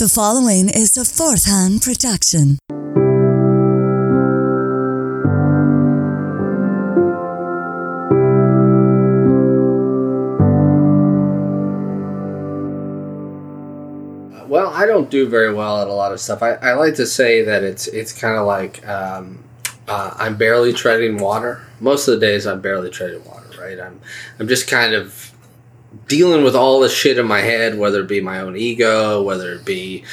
The following is a fourth hand production. Well, I don't do very well at a lot of stuff. I, I like to say that it's it's kind of like um, uh, I'm barely treading water. Most of the days, I'm barely treading water. Right? I'm I'm just kind of dealing with all the shit in my head, whether it be my own ego, whether it be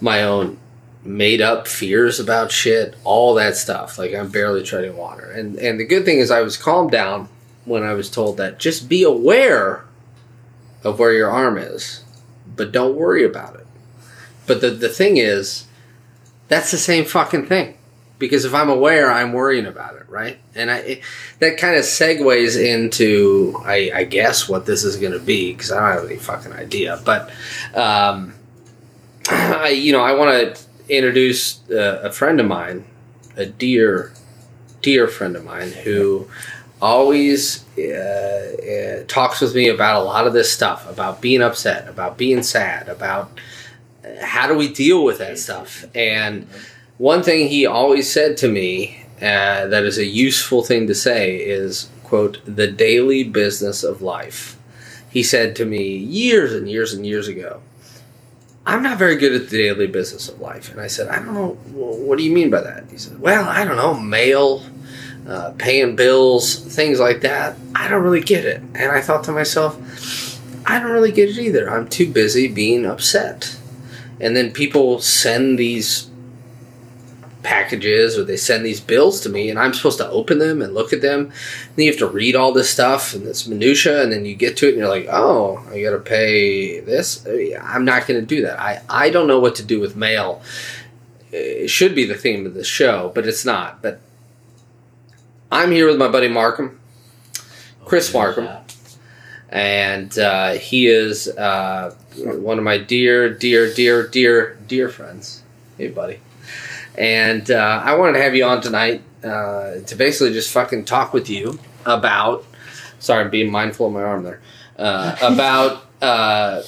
my own made up fears about shit, all that stuff. Like I'm barely treading water. And and the good thing is I was calmed down when I was told that just be aware of where your arm is, but don't worry about it. But the the thing is, that's the same fucking thing. Because if I'm aware, I'm worrying about it, right? And I it, that kind of segues into, I, I guess, what this is going to be because I don't have any fucking idea. But, um, I you know, I want to introduce uh, a friend of mine, a dear, dear friend of mine who always uh, uh, talks with me about a lot of this stuff, about being upset, about being sad, about how do we deal with that stuff? And one thing he always said to me uh, that is a useful thing to say is, quote, the daily business of life. He said to me years and years and years ago, I'm not very good at the daily business of life. And I said, I don't know, what do you mean by that? He said, well, I don't know, mail, uh, paying bills, things like that. I don't really get it. And I thought to myself, I don't really get it either. I'm too busy being upset and then people send these packages or they send these bills to me and I'm supposed to open them and look at them. And then you have to read all this stuff and this minutia and then you get to it and you're like, "Oh, I got to pay this." I'm not going to do that. I I don't know what to do with mail. It should be the theme of the show, but it's not. But I'm here with my buddy Markham. Chris Markham and uh, he is uh, one of my dear, dear, dear, dear, dear friends. Hey, buddy. And uh, I wanted to have you on tonight uh, to basically just fucking talk with you about. Sorry, I'm being mindful of my arm there. Uh, about uh,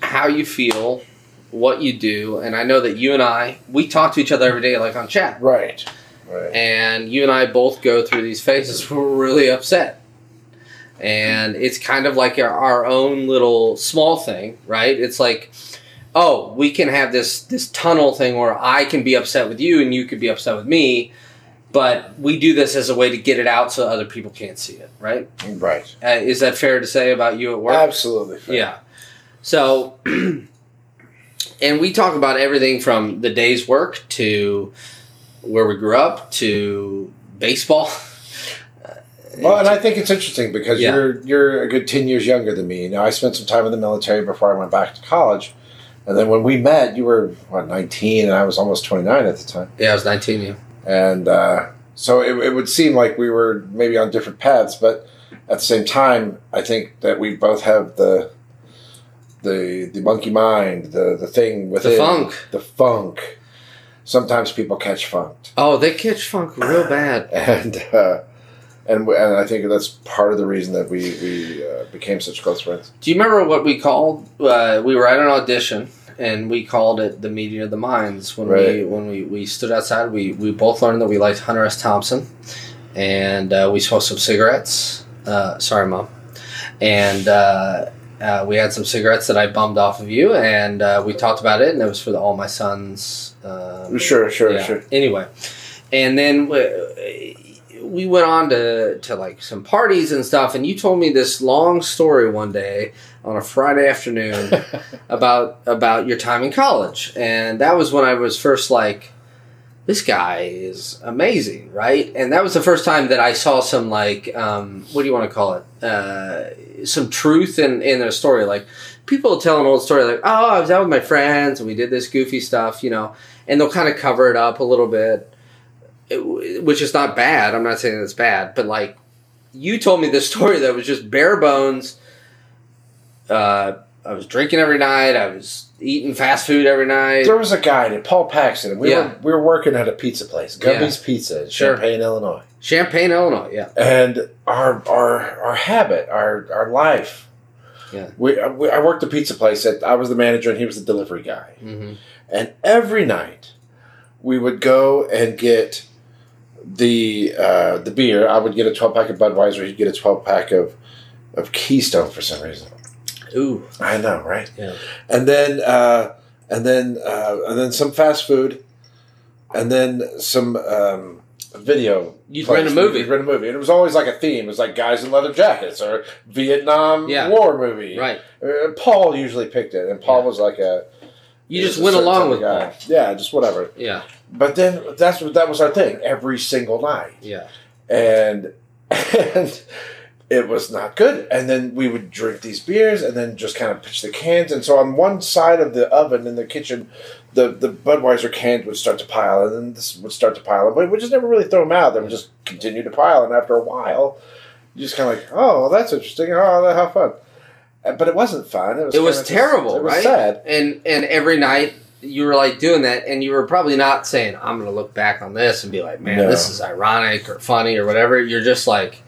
how you feel, what you do, and I know that you and I we talk to each other every day, like on chat, Right. Right. and you and I both go through these phases where we're really upset. And it's kind of like our, our own little small thing, right? It's like, oh, we can have this this tunnel thing where I can be upset with you and you could be upset with me, but we do this as a way to get it out so other people can't see it, right? Right. Uh, is that fair to say about you at work? Absolutely. fair. Yeah. So, and we talk about everything from the day's work to where we grew up to baseball. Well, and I think it's interesting because Yeah. you're you're a good ten years younger than me. You know, I spent some time in the military before I went back to college, and then when we met, you were what nineteen, and I was almost twenty nine at the time, Yeah, I was 19. Yeah. and uh, so it, it would seem like we were maybe on different paths, but at the same time, I think that we both have the the the monkey mind, the the thing within the funk. the funk. Sometimes people catch funk. Oh, they catch funk real bad. and uh, and and I think that's part of the reason that we we uh, became such close friends. Do you remember what we called? Uh, we were at an audition, and we called it the meeting of the minds. When we when we, we stood outside, we we both learned that we liked Hunter S. Thompson, and uh, we smoked some cigarettes. Uh, sorry, mom. And uh, uh, we had some cigarettes that I bummed off of you, and uh, we talked about it, and it was for the All My Sons. Um, Sure, sure, yeah. sure. Anyway, and then we, we went on to, to like some parties and stuff, and you told me this long story one day on a Friday afternoon about about your time in college, and that was when I was first like, this guy is amazing, right? And that was the first time that I saw some like, um, what do you want to call it? Uh, some truth in in a story, like. People tell an old story like, "Oh, I was out with my friends and we did this goofy stuff," you know, and they'll kind of cover it up a little bit, it- which is not bad. I'm not saying it's bad, but like you told me this story that was just bare bones. Uh, I was drinking every night. I was eating fast food every night. There was a guy named Paul Paxton. We Yeah. were we were working at a pizza place, Yeah. Gumby's Pizza in Sure. Champaign, Illinois. Champaign, Illinois. Yeah, And our our our habit, our our life Yeah. We, I- we I worked a pizza place. That I was the manager and he was the delivery guy. Mm-hmm. And every night we would go and get the uh, the beer. I would get a twelve pack of Budweiser. He'd get a twelve pack of of Keystone for some reason. Ooh. I know, right? Yeah. And then uh, and then uh, and then some fast food, and then some um, video. You'd place. rent a movie. We'd rent a movie, and it was always like a theme. It was like guys in leather jackets or Vietnam Yeah. War movie. Right. Uh, Paul usually picked it, and Paul Yeah. was like a You just went along with guy. Yeah, just whatever. Yeah. But then that's what that was our thing every single night, Yeah. and and it was not good. And then we would drink these beers, and then just kind of pitch the cans. And so on one side of the oven in the kitchen, the the Budweiser cans would start to pile, and then this would start to pile, but we just never really throw them out. They would just continue to pile, and after a while, you just kind of like, oh, well, that's interesting. Oh, that how fun. But it wasn't fun. It was It was kinda just- terrible, it was right? Sad. And and every night you were like doing that, and you were probably not saying, "I'm going to look back on this and be like, man, No. this is ironic or funny or whatever." You're just like,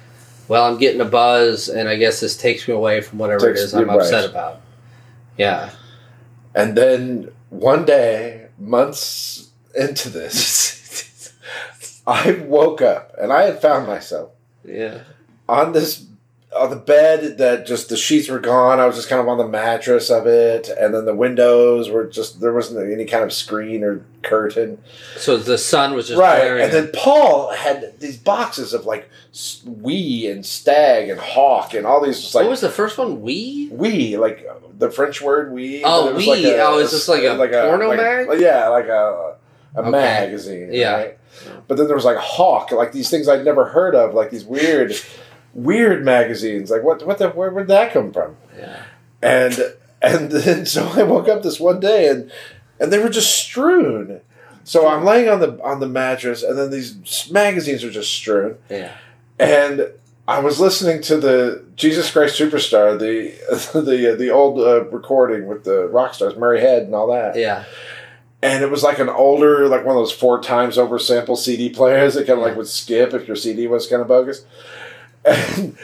"Well, I'm getting a buzz, and I guess this takes me away from whatever Takes it is I'm right. upset about." Yeah. And then one day, months into this, I woke up and I had found myself Yeah. on this on the bed that just the sheets were gone. I was just kind of on the mattress of it, and then the windows were just there wasn't any kind of screen or curtain. So the sun was just right, glaring and then Paul had these boxes of like Oui and Stag and Hawk and all these just like what was the first one? We. we like uh, the French word we. Oh, but it was we. Oh, is this like a porno like mag? yeah, like a a Okay. magazine. Yeah. right? But then there was like Hawk, like these things I'd never heard of, like these weird, weird magazines. Like what? What the? Where would that come from? Yeah. And and then so I woke up this one day and and they were just strewn. So I'm laying on the on the mattress, and then these magazines are just strewn. Yeah. And I was listening to the Jesus Christ Superstar, the the the old uh, recording with the rock stars, Murray Head, and all that. Yeah. And it was like an older, like one of those four times over sample CD players that kind of like would skip if your CD was kind of bogus. And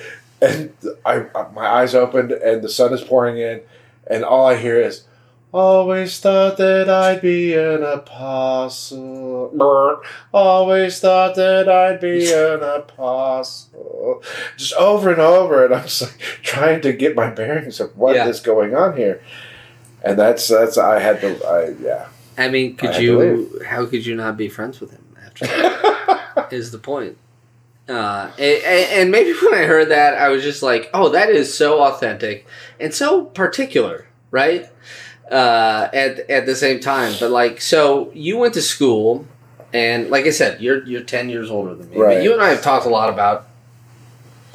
and I my eyes opened and the sun is pouring in, and all I hear is. Always thought that I'd be an apostle. Brr. Always thought that I'd be an apostle. Just over and over, and I'm just like trying to get my bearings of what is Yeah. going on here. And that's that's I had to I yeah. I mean, could to you? How could you not be friends with him after that? is the point. Uh, and, and maybe when I heard that, I was just like, "Oh, that is so authentic and so particular, right?" Uh, at at the same time, but like, so you went to school, and like I said, you're you're ten years older than me. But Right. you and I have talked a lot about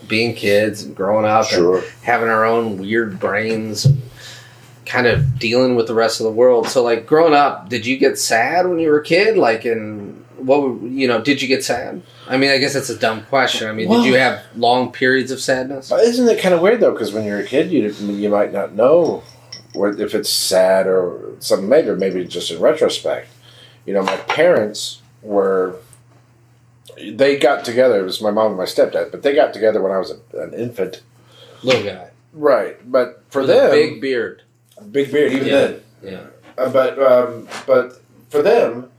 being kids and growing up Sure. and having our own weird brains. And, kind of dealing with the rest of the world. So, like growing up, did you get sad when you were a kid? Like, in what were- you know, did you get sad? I mean, I guess that's a dumb question. I mean, Well- did you have long periods of sadness? Isn't it kind of weird though? Because when you're a kid, you you might not know what, if it's sad or something maybe, or maybe just in retrospect. You know, my parents were. They got together. It was my mom and my stepdad, but they got together when I was a, an infant. Little guy Right, but for with them, big beard. big beard even Yeah. then. Yeah, Uh, but um, but for them,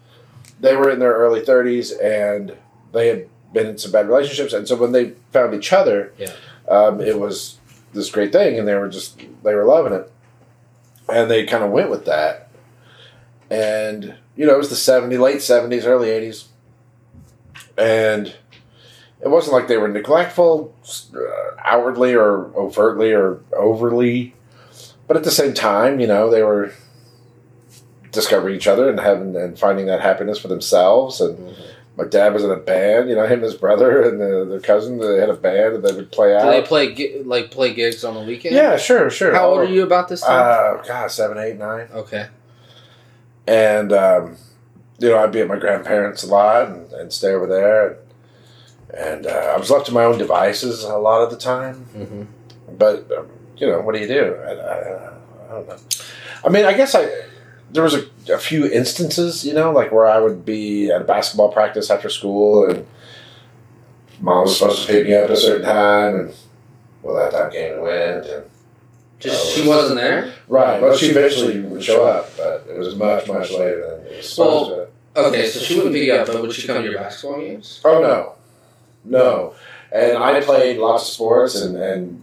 they were in their early thirties and they had been in some bad relationships, and so when they found each other, Yeah. um, it was this great thing, and they were just they were loving it, and they kind of went with that, and you know it was the seventies, late seventies, early eighties, and. It wasn't like they were neglectful, uh, outwardly or overtly or overly, but at the same time, you know, they were discovering each other and having and finding that happiness for themselves. And Mm-hmm. my dad was in a band, you know, him and his brother and the, their cousin. They had a band and they would play out. do they play like play gigs on the weekend? yeah, sure, sure. How old are you about this time? Uh, God, seven, eight, nine. okay. And um, you know, I'd be at my grandparents a lot and, and stay over there. And uh, I was left to my own devices a lot of the time. hmm But um, you know, what do you do? I, I, I don't know. I mean, I guess I there was a, a few instances, you know, like where I would be at a basketball practice after school, and mom was supposed to pick me up at a certain time, and well, that time came and went, and Just she wasn't there. Right. Well, she eventually would show up, but it was much, much later than it was supposed Well, to. Okay, so she wouldn't pick you up, but would she come to your basketball games? Oh no, no. And I played lots of sports and and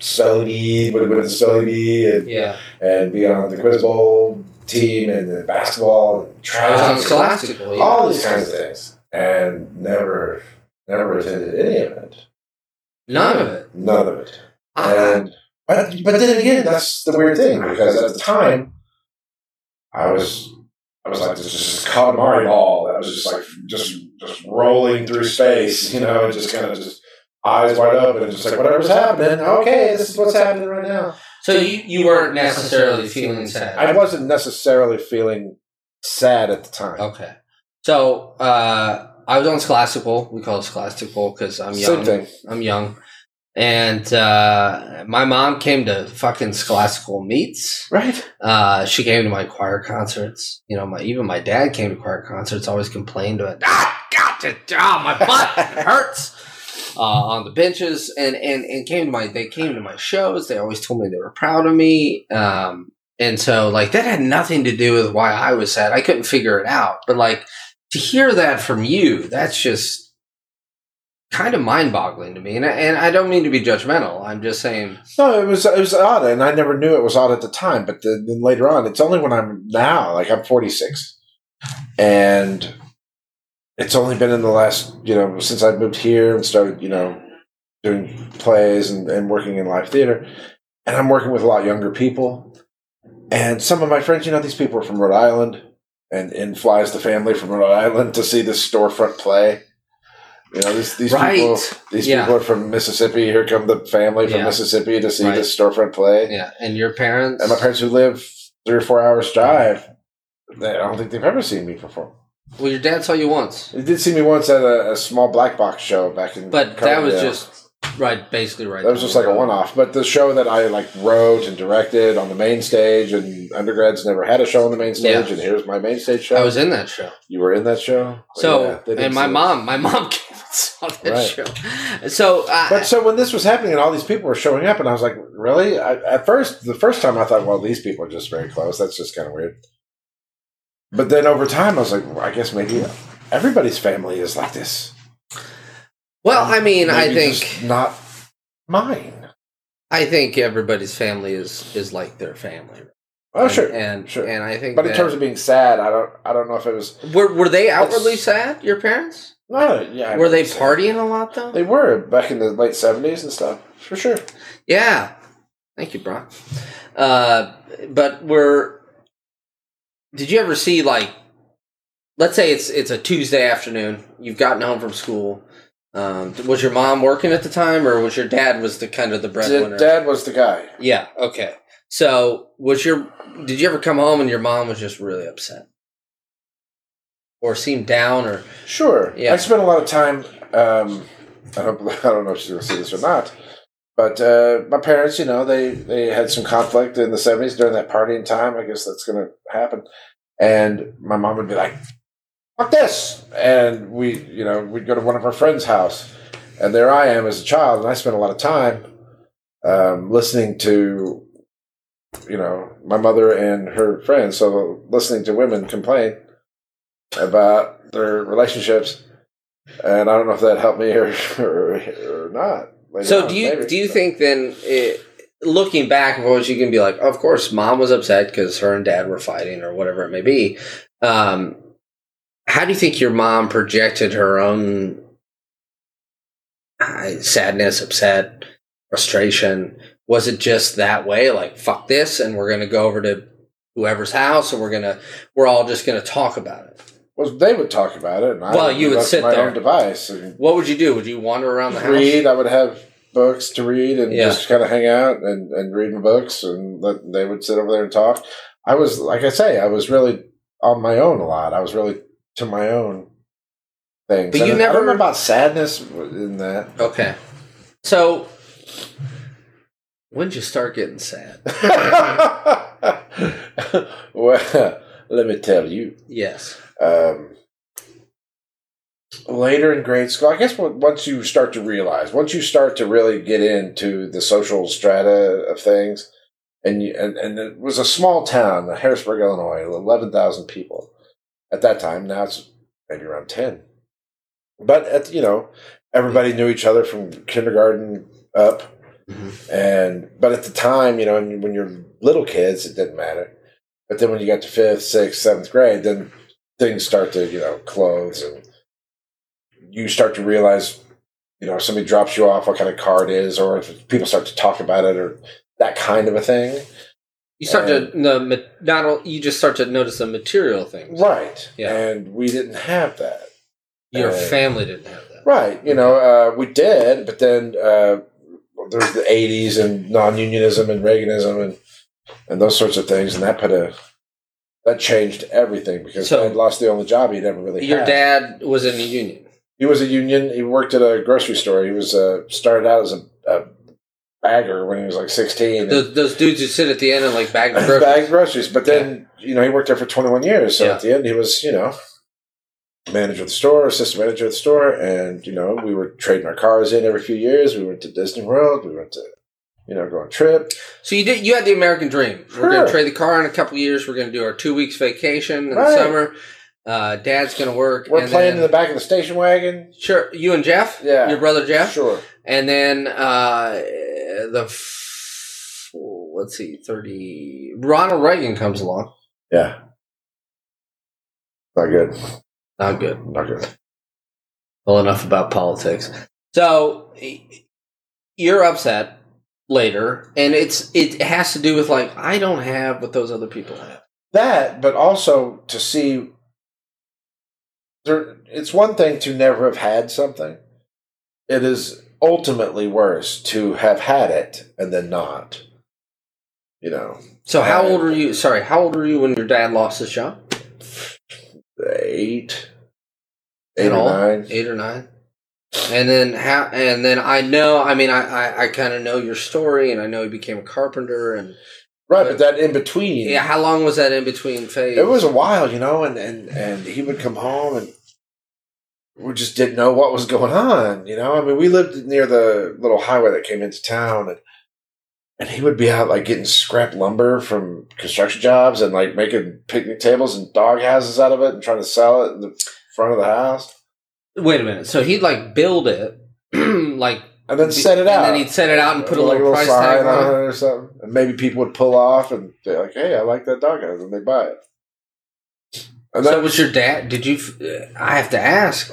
spelling bee would win the spelling bee and, Yeah, and be on the quiz bowl team and the basketball and I was track, Scholastic. Yeah. all these kinds of things, and never never attended any of it. None of it. None of it. Ah, And but but then again, that's the weird thing because at the time, I was I was like this just Katamari ball that was just like just just rolling through space, you know, and just kind of just eyes wide open and just like whatever's happening. Okay, this is what's happening right now. so you you weren't necessarily feeling sad. I wasn't necessarily feeling sad at the time. Okay. So uh, I was on Scholastical. We call it Scholastical because I'm young. Same thing. I'm young. And uh, my mom came to fucking Scholastical meets. Right. Uh, she came to my choir concerts. You know, my even my dad came to choir concerts. Always complained it. Ah, God, it- ah, my butt hurts. Uh, on the benches and, and and came to my they came to my shows. They always told me they were proud of me. Um, and so like that had nothing to do with why I was sad. I couldn't figure it out. But like to hear that from you, that's just kind of mind boggling to me. And I, and I don't mean to be judgmental. I'm just saying. No, it was it was odd, and I never knew it was odd at the time. But then, then later on, it's only when I'm now, like I'm 46, and it's only been in the last, you know, since I moved here and started, you know, doing plays and, and working in live theater, and I'm working with a lot younger people, and some of my friends, you know, these people are from Rhode Island, and in flies the family from Rhode Island to see this storefront play. You know, these these Right. people these Yeah. people are from Mississippi. Here come the family from Yeah. Mississippi to see Right. this storefront play. Yeah. And your parents. And my parents who live three or four hours drive, they, I don't think they've ever seen me perform. Well, your dad saw you once, They did see me once at a, a small black box show back in. but that was Coverdale. just right, basically right. that was just like a one off. But the show that I like wrote and directed on the main stage, and undergrads never had a show on the main stage, Yeah. and here's my main stage show. I was in that show. you were in that show, So, Yeah, they didn't and my see it. mom, my mom came and saw that Right. show. So, uh, But so when this was happening and all these people were showing up, and I was like, really? I, at first, the first time I thought, well, these people are just very close. That's just kind of weird. But then over time, I was like, well, I guess maybe everybody's family is like this. well, I mean, I think, not mine. I think everybody's family is is like their family. Oh, And- sure, and sure. and I think, But in terms of being sad, I don't, I don't know if it was. were were they outwardly sad? Your parents No, yeah, were they partying a lot though? They were back in the late seventies and stuff, for sure. Yeah. Thank you, Brock. Uh, but we're. Did you ever see like, let's say it's it's a Tuesday afternoon. You've gotten home from school. Um, was your mom working at the time, or was your dad was the kind of the breadwinner? Dad was the guy. Yeah. Okay. So was your did you ever come home and your mom was just really upset, or seemed down, or Sure. Yeah. I spent a lot of time. Um, I don't. I don't know if she's going to see this or not. But uh, my parents, you know, they they had some conflict in the seventies during that partying time. I guess that's going to happen. And my mom would be like, "Fuck this!" And we, you know, we'd go to one of our friends' house, and there I am as a child, and I spent a lot of time um, listening to, you know, my mother and her friends. So listening to women complain about their relationships, and I don't know if that helped me or or, or not. Later So on, do you do you think then, it, looking back, of course, you can be like, of course, mom was upset because her and dad were fighting or whatever it may be. Um, how do you think your mom projected her own uh, sadness, upset, frustration? Was it just that way, like fuck this, and we're gonna go over to whoever's house, and we're gonna we're all just gonna talk about it? Well, they would talk about it, and I Well, you would sit my there. own device and What would you do? Would you wander around the house? read. I would have books to read and Yeah. just kind of hang out and, and read my books, and let, they would sit over there and talk. I was, like I say, I was really on my own a lot. I was really to my own things. But you And I don't never- know about sadness in that. Okay. So when did you start getting sad? well, let me tell you. Yes. Um, later in grade school, I guess once you start to realize, once you start to really get into the social strata of things, and you, and and it was a small town, Harrisburg, Illinois, eleven thousand people at that time. Now it's maybe around ten, but at you know everybody knew each other from kindergarten up, Mhm. and but at the time, you know, when you're little kids, it didn't matter. But then when you got to fifth, sixth, seventh grade, then things start to you know clothes and you start to realize you know if somebody drops you off what kind of car it is or if people start to talk about it or that kind of a thing You start to the not o- you just start to notice the material things. right Yeah. and we didn't have that Your Uh, family didn't have that. right you know uh, we did but then uh, there's the 80s and non-unionism and reaganism and and those sorts of things and that put a that changed everything because So- Dad lost the only job he'd ever really Your had. dad was in the union. He was a union. He worked at a grocery store. He was uh, started out as a, a bagger when he was like sixteen. Those, those dudes who sit at the end and like bag groceries. bagged groceries. But then you know he worked there for twenty one years. So Yeah. at the end he was you know manager of the store, assistant manager of the store, and you know we were trading our cars in every few years. We went to Disney World. We went to you know go on a trip. So you did. You had the American dream. We're going to trade the car in a couple years. We're going to do our two weeks vacation in Right. the summer. Uh, Dad's going to work. We're playing then- in the back of the station wagon. Sure, you and Jeff. Yeah. your brother Jeff. Sure. And then uh, the f- let's see, thirty. Ronald Reagan comes along. Yeah. Not good. Not good. Not good. Well, enough about politics. So you're upset later, and it's it has to do with like I don't have what those other people have. that, but also to see there it's one thing to never have had something. It is ultimately worse to have had it and then not. You know, So how old were you? Sorry, how old were you when your dad lost his job? eight, eight or all? nine. eight or nine. And then how? And then I know. I mean, I I, I kind of know your story, and I know you became a carpenter. And Right, but that in between, yeah, how long was that in between phase? it was a while, you know, and, and, and he would come home and we just didn't know what was going on, you know. I mean, we lived near the little highway that came into town, and and he would be out like getting scrap lumber from construction jobs and like making picnic tables and dog houses out of it and trying to sell it in the front of the house Wait a minute. So he'd like build it, like and then set it out. and then he'd set it out and put a Like little, price tag on it. or something, and maybe people would pull off and be like, "Hey, I like that dog house," and they buy it. And So was your dad? Did you? I have to ask.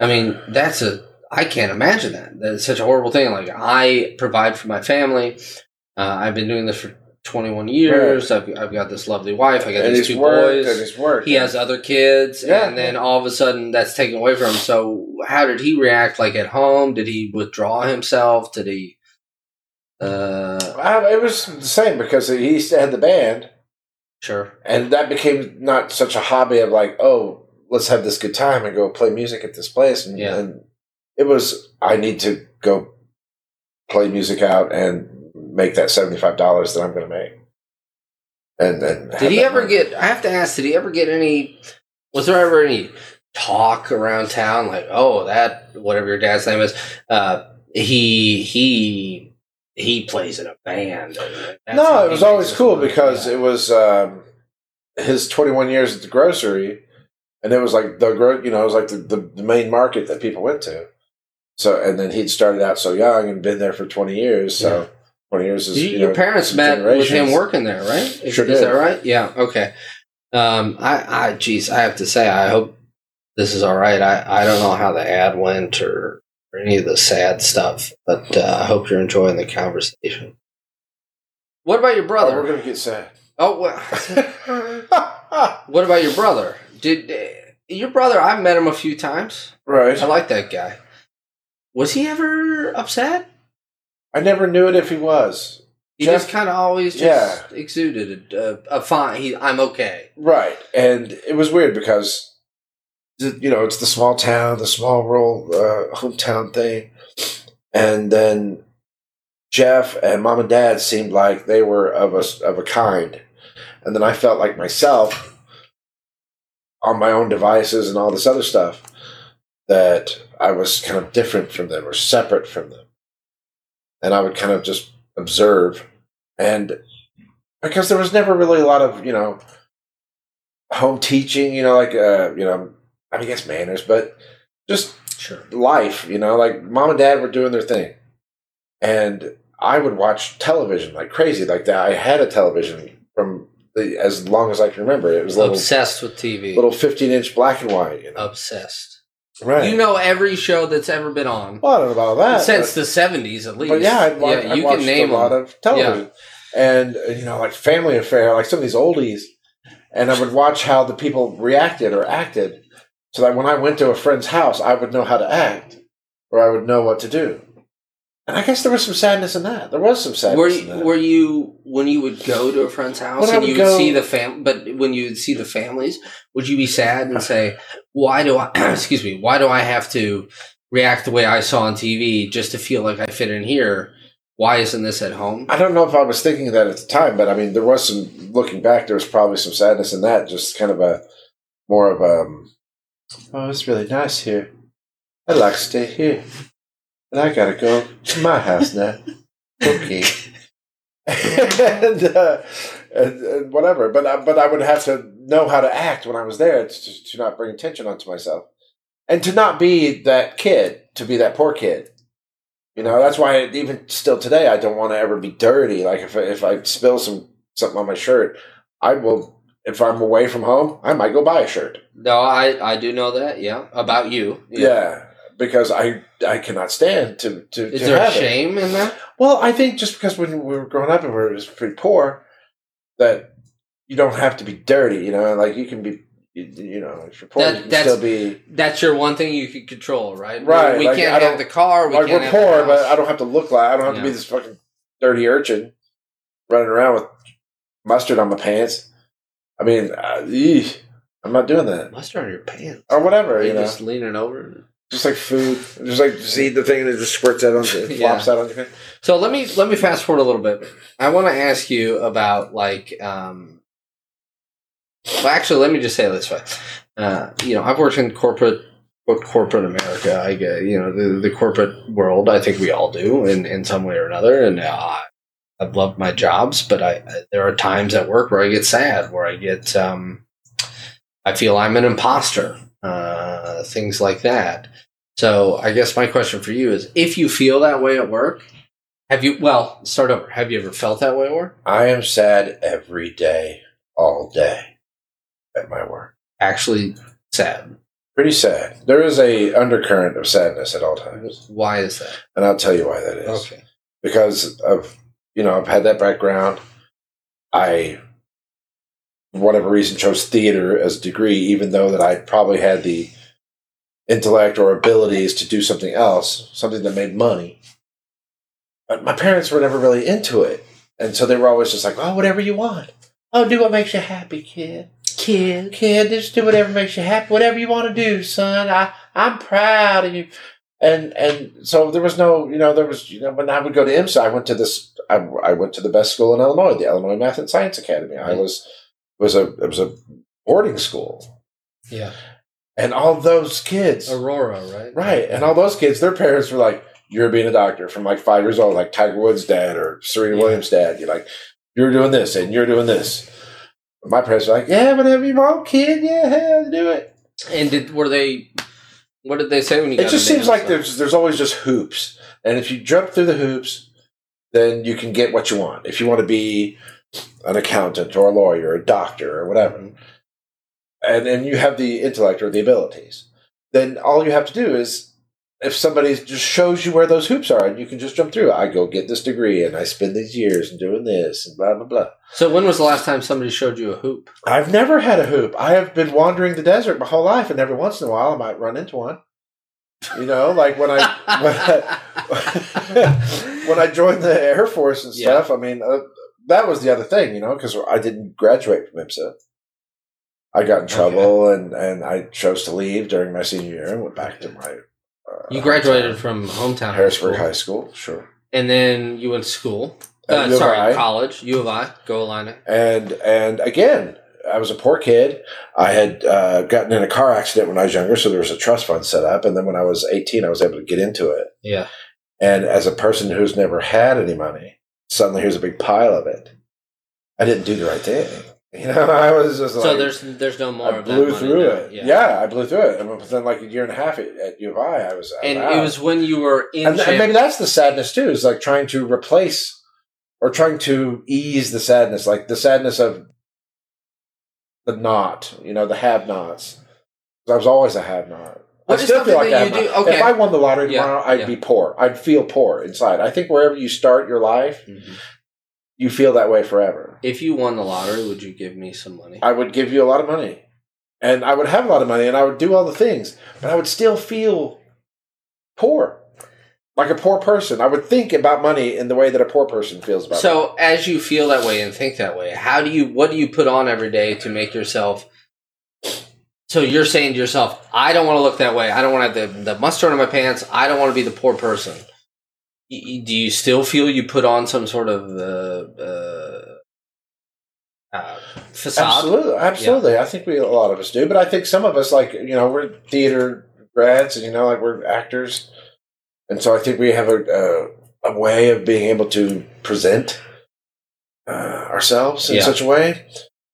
I mean, that's a. I can't imagine that. That's such a horrible thing. Like I provide for my family. Uh, I've been doing this for 21 years. I've, I've got this lovely wife. I got and these two worked boys. worked. he has other kids, Yeah. and then all of a sudden that's taken away from him. So how did he react? Like at home, did he withdraw himself? Did he? Uh, I, it was the same because he had the band, sure. and that became not such a hobby of like, oh, let's have this good time and go play music at this place. And, Yeah. and it was, I need to go play music out and make that seventy five dollars that I'm going to make. And then Did he ever get? I have to ask. Did he ever get any? Was there ever any talk around town like, oh, that whatever your dad's name is, uh, he he he plays in a band. no, it was always cool because it was um, his 21 years at the grocery, and it was like the gro- you know it was like the, the, the main market that people went to. So and then he'd started out so young and been there for 20 years. So Yeah. 20 years is You- you your know, parents met with him working there, right? Is, Sure is that right? Yeah. Okay. Um, I, I, geez, I have to say, I hope this is all right. I, I don't know how the ad went or, or any of the sad stuff, but uh, I hope you're enjoying the conversation. What about your Oh, brother? we're gonna get sad. Oh, well, what about your brother? Did uh, your brother? I've met him a few times. Right. I like that guy. Was he ever upset? I never knew it if he was. He Jeff- just kind of always just exuded a, a, a fine. He, I'm okay. Right. And it was weird because, you know, it's the small town, the small rural uh, hometown thing. And then Jeff and mom and dad seemed like they were of a, of a kind. And then I felt like myself on my own devices and all this other stuff that I was kind of different from them or separate from them. And I would kind of just observe. And because there was never really a lot of you know home teaching. You know, like uh, you know, I mean, I guess manners, but just Sure. life. You know, like mom and dad were doing their thing, and I would watch television like crazy. Like that, I had a television from the, as long as I can remember. It was little Obsessed with TV. little fifteen inch black and white. You know, Obsessed. Right? You know every show that's ever been on well, I don't know about that since but- the seventies, at least. But yeah, I'd, wa- yeah, you can name a lot them. of television, and uh, you know, like Family Affair, like some of these oldies, and I would watch how the people reacted or acted, so that when I went to a friend's house, I would know how to act, or I would know what to do. And I guess there was some sadness in that. There was some sadness Were in you, that. were you when you would go to a friend's house When and would you would go- see the fam? But when you would see the families, would you be sad and say, "Why do I? excuse me. Why do I have to react the way I saw on TV just to feel like I fit in here? Why isn't this at home?" I don't know if I was thinking that at the time, but I mean, there was some. Looking back, there was probably some sadness in that. Just kind of a more of a. um, Oh, it's really nice here. I'd like to stay here, and I gotta go to my house now. Okay. and, uh, and, and whatever, but I, but I would have to know how to act when I was there to, to not bring attention onto myself, and to not be that kid, to be that poor kid. You know, that's why even still today, I don't want to ever be dirty. Like if I, if I spill some something on my shirt, I will. If I'm away from home, I might go buy a shirt. No, I I do know that. Yeah, about you. Yeah, because I I cannot stand to to. Is to there a have it. shame in that? Well, I think just because when we were growing up and we were pretty poor, that you don't have to be dirty. You know, like you can be. You, you know, if you're poor, That- you can that's- still be. That's your one thing you can control, right? Right, We, we like, can't have the car. We like can't we're poor, but. I don't have to look like I don't have to be this fucking dirty urchin running around with mustard on my pants. I mean, uh, eesh, I'm not doing that mustard on your pants. or whatever. Are You you know, just leaning over? Just like food, just like just eat the thing and it just squirts out on it Yeah. flops out on your face. So let me let me fast forward a little bit. I want to ask you about like, um, well, actually, let me just say it this way. Uh, you know, I've worked in corporate, corporate America. I get, you know, the, the corporate world. I think we all do in in some way or another. And uh, I've loved my jobs, but I, I there are times at work where I get sad, where I get, um, I feel I'm an imposter, uh, things like that. So I guess my question for you is: If you feel that way at work, have you? Well, start over. Have you ever felt that way at work? I am sad every day, all day, at my work. Actually, sad. Pretty sad. There is a undercurrent of sadness at all times, Why is that? and I'll tell you why that is. Okay. because of you know I've had that background. I, whatever reason, chose theater as a degree, even though that I probably had the intellect or abilities to do something else, something that made money. But my parents were never really into it, and so they were always just like, "Oh, whatever you want. Oh, do what makes you happy, kid. Kid, kid, just do whatever makes you happy. Whatever you want to do, son. I I'm proud of you." and and so there was no you know there was you know when I would go to IMSA I went to this I, I went to the best school in Illinois the Illinois Math and Science Academy I mm-hmm. was was a it was a boarding school Yeah. and all those kids Aurora, right? right and all those kids their parents were like you're being a doctor from like five years old like Tiger Woods dad or Serena Yeah. Williams dad you're like you're doing this and you're doing this my parents were like yeah whatever you want kid yeah hell, do it And did were they? What did they say when you? it just seems like IMSA? there's there's always just hoops, and if you jump through the hoops, then you can get what you want. If you want to be an accountant or a lawyer or a doctor or whatever, Mhm. and then you have the intellect or the abilities, then all you have to do is if somebody just shows you where those hoops are and you can just jump through. I go get this degree and I spend these years and doing this and blah blah blah. So when was the last time somebody showed you a hoop? I've never had a hoop. I have been wandering the desert my whole life, and every once in a while I might run into one. You know, like when I when I, when I joined the Air Force and stuff. I mean, uh, that was the other thing, you know, because I didn't graduate from IMSA. I got in trouble, and and I chose to leave during my senior year and went back to my. Uh, you graduated hometown. from hometown Harrisburg High High School, School, sure. and then you went to school. Uh, sorry, I. college. U of I. Go Illini. and and again i was a poor kid i had uh, gotten in a car accident when i was younger so there was a trust fund set up and then when i was 18 i was able to get into it Yeah. and as a person who's never had any money suddenly here's a big pile of it I didn't do the right thing. You know, I was just like so there's there's no more I blew through now. it. Yeah. I blew through it. And within like a year and a half at, U of I, I was And out. it was when you were in and, and maybe that's the sadness too is like trying to replace or trying to ease the sadness like the sadness of the not you know the have nots i was always a have I What is still feel like that I you have do- okay. If I won the lottery Yeah, tomorrow, I'd yeah. be poor. I'd feel poor inside. I think wherever you start your life, Mhm. you feel that way forever. If you won the lottery, would you give me some money? I would give you a lot of money, and I would have a lot of money, and I would do all the things, but I would still feel poor, like a poor person. I would think about money in the way that a poor person feels about. money. So as you feel that way and think that way, how do you what do you put on every day to make yourself so you're saying to yourself, I don't want to look that way. I don't want to have the, the mustard on my pants. I don't want to be the poor person. Y- Do you still feel you put on some sort of uh, uh, uh, facade? Absolutely, absolutely. I think we a lot of us do, but I think some of us, like you know, we're theater grads, and you know, like we're actors, and so I think we have a a, a way of being able to present uh, ourselves in Yeah. such a way.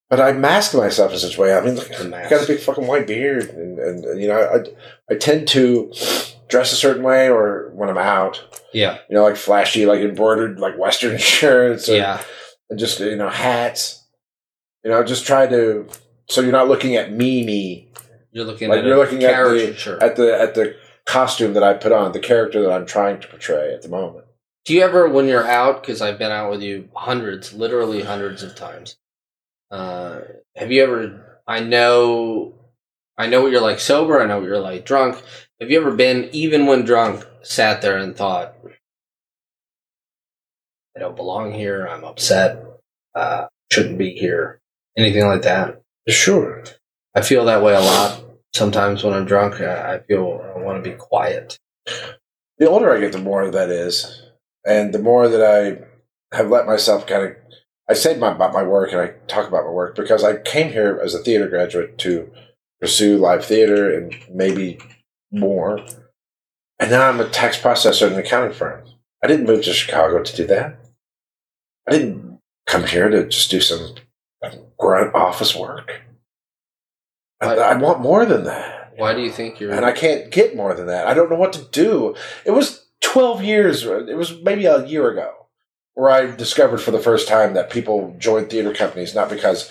But I mask myself in such a way. I mean, look, The I got a big fucking white beard, and, and uh, you know, I I tend to dress a certain way, or when I'm out, Yeah, you know, like flashy, like embroidered, like Western shirts, or, yeah, and just you know hats. You know, just try to so you're not looking at me me you're looking like at you're looking at the at the at the costume that I put on, the character that I'm trying to portray at the moment. Do you ever, when you're out, because I've been out with you hundreds, literally hundreds of times, uh, have you ever? I know, I know what you're like sober. I know what you're like drunk. Have you ever been, even when drunk, sat there and thought, "I don't belong here. I'm upset. Uh, shouldn't be here." Anything like that? Sure. I feel that way a lot. Sometimes when I'm drunk, I I feel I want to be quiet. The older I get, the more that is, and the more that I have let myself kind of. I say my, about my work and I talk about my work because I came here as a theater graduate to pursue live theater and maybe more. And now I'm a tax processor in an accounting firm. I didn't move to Chicago to do that. I didn't come here to just do some grunt office work. I, I want more than that. Why do you think you're? And I can't get more than that. I don't know what to do. It was 12 years, it was maybe a year ago, where I discovered for the first time that people join theater companies not because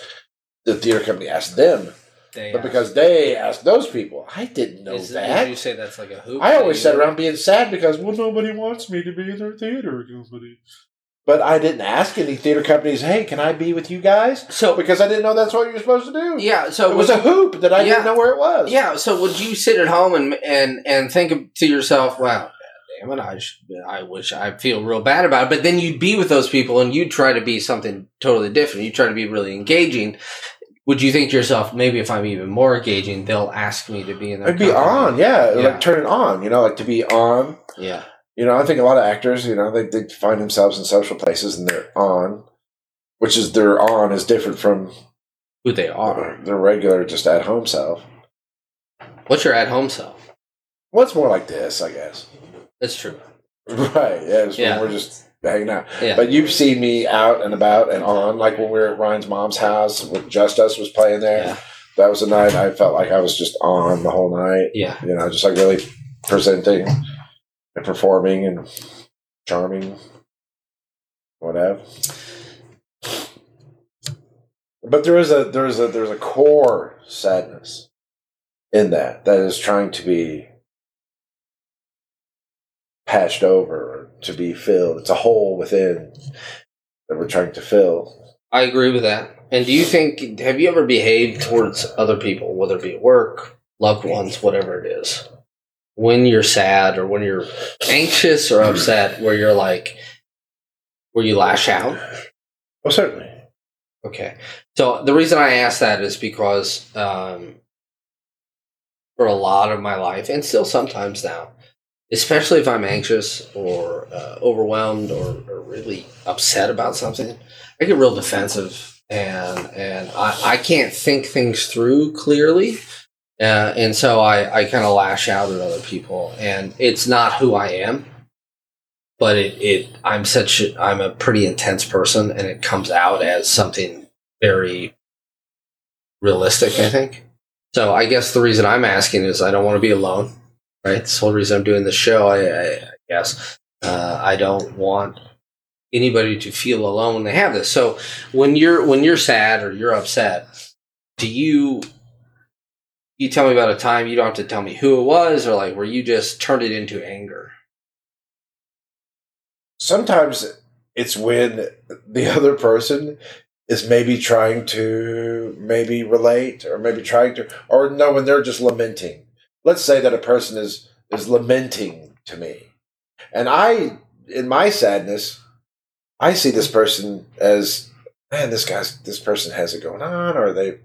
the theater company asked them, They but because they asked those people. I didn't know Is- that. Would you say that's like a hoop? I always sat around being sad because, well, nobody wants me to be in their theater company. But I didn't ask any theater companies, hey, can I be with you guys? So Because I didn't know that's what you're supposed to do. yeah, so it was a hoop that I Yeah. didn't know where it was. Yeah, so would you sit at home and and and think to yourself, "Wow, damn it, I should, I wish I feel real bad about it." But then you'd be with those people and you'd try to be something totally different. You try to be really engaging. Would you think to yourself, maybe if I'm even more engaging, they'll ask me to be in their It'd be on, yeah, Yeah. Like turn it on, you know, like to be on. Yeah, You know, I think a lot of actors, you know, they, they find themselves in social places and they're on, which is their on is different from who they are. their regular just at home self. What's your at home self? Well, it's more like this, I guess. That's true. Right. Yeah. It's Yeah. when we're just hanging out. Yeah, But you've seen me out and about and on, like when we were at Ryan's mom's house with Just Us was playing there. yeah, That was a night I felt like I was just on the whole night. yeah. You know, just like really presenting and performing and charming, whatever. But there is a there is a there's a core sadness in that that is trying to be patched over, to be filled. It's a hole within that we're trying to fill. I agree with that. And do you think have you ever behaved towards other people, whether it be at work, loved ones, whatever it is, when you're sad or when you're anxious or upset, where you're like, where you lash out? Well, certainly. Okay. So the reason I ask that is because um, for a lot of my life, and still sometimes now, especially if I'm anxious or uh, overwhelmed or, or really upset about something, I get real defensive and and I, I can't think things through clearly. Uh, and so I, I kind of lash out at other people, and it's not who I am. but it, it I'm such a, I'm a pretty intense person, and it comes out as something very realistic. I think. So I guess the reason I'm asking is I don't want to be alone. Right. The whole reason I'm doing the show. I, I, I guess uh, I don't want anybody to feel alone when they have this. So when you're when you're sad or you're upset, do you you tell me about a time you don't have to tell me who it was or like where you just turned it into anger? Sometimes it's when the other person is maybe trying to maybe relate or maybe trying to or no when they're just lamenting let's say that a person is is lamenting to me. And i in my sadness i see this person as man this guy's this person has it going on or they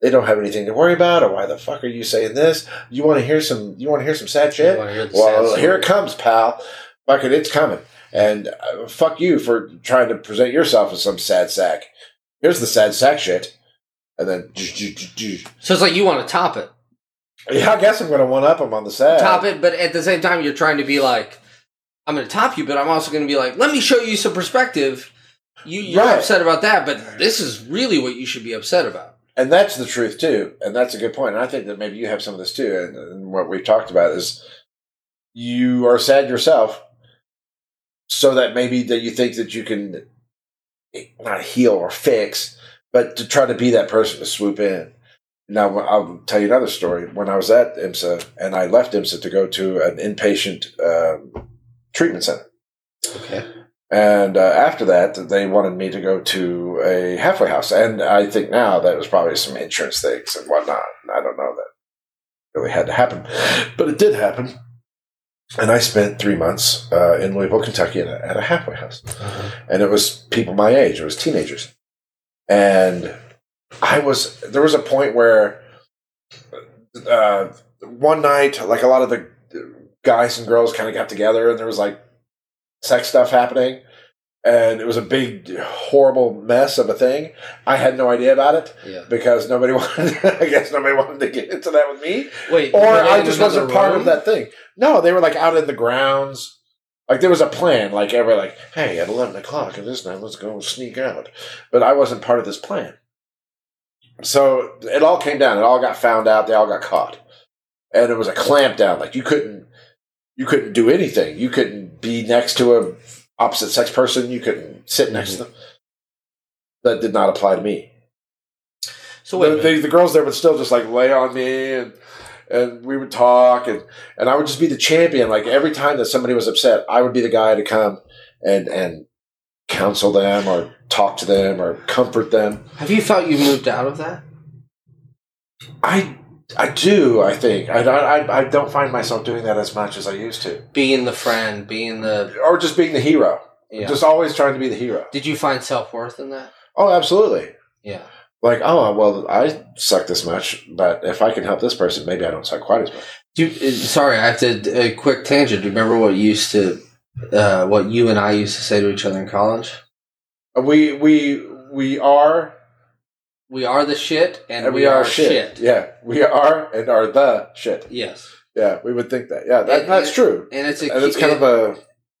they don't have anything to worry about or why the fuck are you saying this? You want to hear some you want to hear some sad shit? well sad here it comes pal. Fuck it it's coming. And uh, fuck you for trying to present yourself as some sad sack. Here's the sad sack shit. And then So it's like you want to top it. Yeah i guess i'm gonna one up him on the sad top it, but at the same time, you're trying to be like, I'm going to top you, but I'm also going to be like, let me show you some perspective. You, you're Right. upset about that, but this is really what you should be upset about. and that's the truth too and that's a good point. point and i think that maybe you have some of this too and, and what we've talked about is you are sad yourself so that maybe that you think that you can eh, not heal or fix but to try to be that person to swoop in now i'll tell you another story when i was at IMSA and i left IMSA to go to an inpatient um, treatment center Okay. and uh, after that, they wanted me to go to a halfway house. And I think now that was probably some insurance things and whatnot. I don't know that really had to happen, but it did happen. And I spent three months uh, in Louisville, Kentucky, at a, at a halfway house. And it was people my age, it was teenagers. And I was, there was a point where uh, one night, like a lot of the guys and girls kind of got together and there was like sex stuff happening and it was a big horrible mess of a thing. I had no idea about it Yeah. because nobody wanted i guess nobody wanted to get into that with me. Wait, or i just wasn't part of that thing. No they were like out in the grounds. Like there was a plan like every like hey at 11 o'clock at this night let's go sneak out. But i wasn't part of this plan so it all came down. It all got found out. They all got caught. And it was a clamp down. Like you couldn't you couldn't do anything. You couldn't be next to a opposite sex person. You couldn't sit next to mm-hmm. them. That did not apply to me. So wait, the, the, the girls there would still just like lay on me and and we would talk and and I would just be the champion. Like every time that somebody was upset, I would be the guy to come and and counsel them or talk to them or comfort them. have you felt you moved out of that? I I do. I think I I I don't find myself doing that as much as I used to, Being the friend, being the or just being the hero. yeah. Just always trying to be the hero. Did you find self worth in that? Oh, absolutely. Yeah. Like, oh well, I suck this much, but if I can help this person, maybe I don't suck quite as much. Do you, uh, sorry, I have to a quick tangent. Do you remember what you used to, uh, what you and I used to say to each other in college? We we we are We are the shit, and, and we, are, shit. Yeah, we are and are the shit. Yes, Yeah, we would think that. Yeah, that, And- that's and- true. and it's a And it's kind of a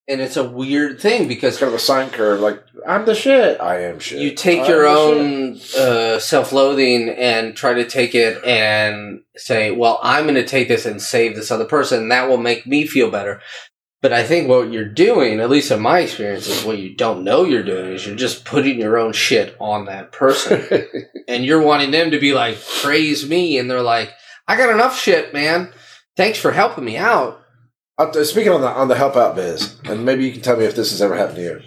and it's a weird thing it's because kind of a sine curve. Like I'm the shit. I am shit. you take I'm your own uh, self-loathing and try to take it and say, "Well, I'm going to take this and save this other person, that will make me feel better." But I think what you're doing, at least in my experience, is what you don't know you're doing is you're just putting your own shit on that person. and you're wanting them to be like praise me and they're like i got enough shit man thanks for helping me out Uh, speaking on the on the help out biz, and maybe you can tell me if this has ever happened to you.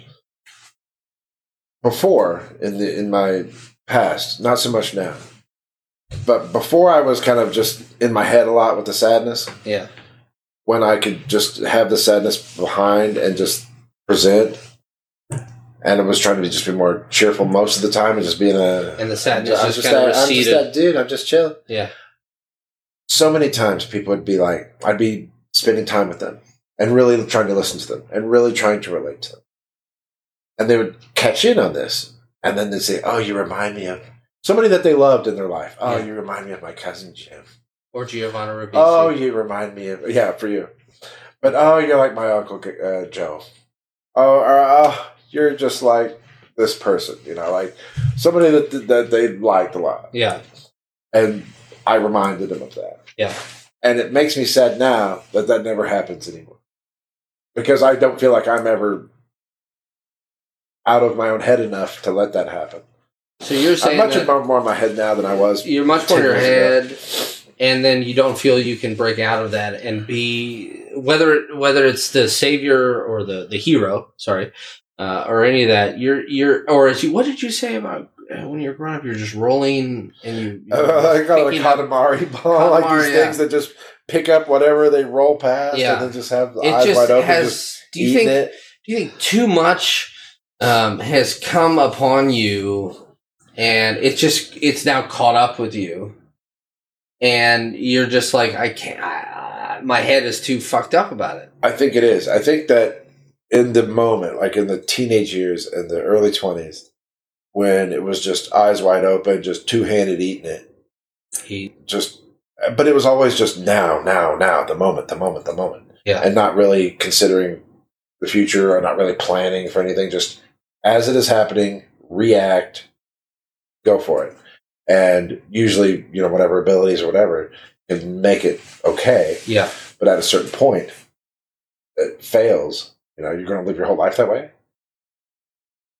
Before in the in my past, not so much now, but before I was kind of just in my head a lot with the sadness. yeah When I could just have the sadness behind and just present, and I was trying to be, just be more cheerful most of the time and just being a. and the sadness I'm just, just, kind of that, I'm just that dude. I'm just chill. yeah so many times people would be like, I'd be spending time with them and really trying to listen to them and really trying to relate to them. And they would catch in on this. And then they'd say, Oh, you remind me of somebody that they loved in their life. Oh, Yeah. you remind me of my cousin Jim. Or Giovanni Ribisi. Oh, you remind me of, yeah, for you. But oh, you're like my Uncle uh, Joe. oh, or, oh, you're just like this person, you know, like somebody that that they liked a lot, Yeah. and I reminded them of that. Yeah. and it makes me sad now that that never happens anymore because I don't feel like I'm ever out of my own head enough to let that happen. So you're saying I'm much more, in my head now than I was. you're much more in your head, and then you don't feel you can break out of that and be whether whether it's the savior or the the hero. Sorry. Uh, or any of that, you're you're, or as you, what did you say about uh, when you're growing up? You're just rolling and you. Uh, I it a Katamari ball, like these yeah. things that just pick up whatever they roll past Yeah. and then just have the It eyes just wide open, has. just do you think? it. Do you think too much um, has come upon you, and it's just it's now caught up with you, and you're just like I can't. I, my head is too fucked up about it. I think it is. I think that in the moment, like in the teenage years and the early 20s, when it was just eyes wide open, just two handed eating it, He, just, but it was always just now, now, now, the moment, the moment, the moment. Yeah. And not really considering the future or not really planning for anything, just as it is happening, react, go for it. And usually, you know, whatever abilities or whatever can make it okay. yeah, But at a certain point, it fails. You know, you're going to live your whole life that way.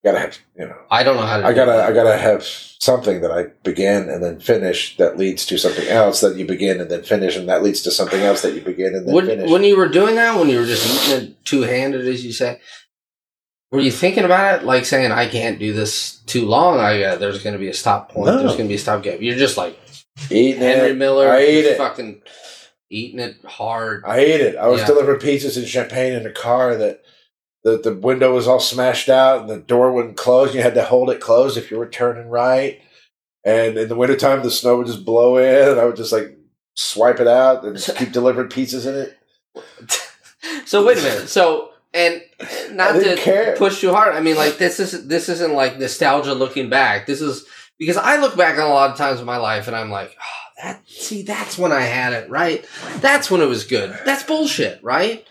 You gotta have, you know, I don't know how to. I do gotta. I gotta have something that I begin and then finish that leads to something else that you begin and then finish, and that leads to something else that you begin and then when, finish. when you were doing that, when you were just eating it two handed, as you say, were you thinking about it, like saying, "I can't do this too long. I uh, there's going to be a stop point. No. There's going to be a stop gap." You're just like Eating Henry it, Miller, I ate it. fucking eating it hard. I ate it. I was Yeah. delivering pizzas and Champaign in a car that the the window was all smashed out and the door wouldn't close. You had to hold it closed if you were turning right. And in the wintertime, the snow would just blow in, and I would just like swipe it out and just keep delivering pizzas in it. so wait a minute. So and not to care. push too hard. I mean, like this is this isn't like nostalgia looking back. This is because I look back on a lot of times in my life and I'm like, oh, that see, that's when I had it right. That's when it was good. That's bullshit, right?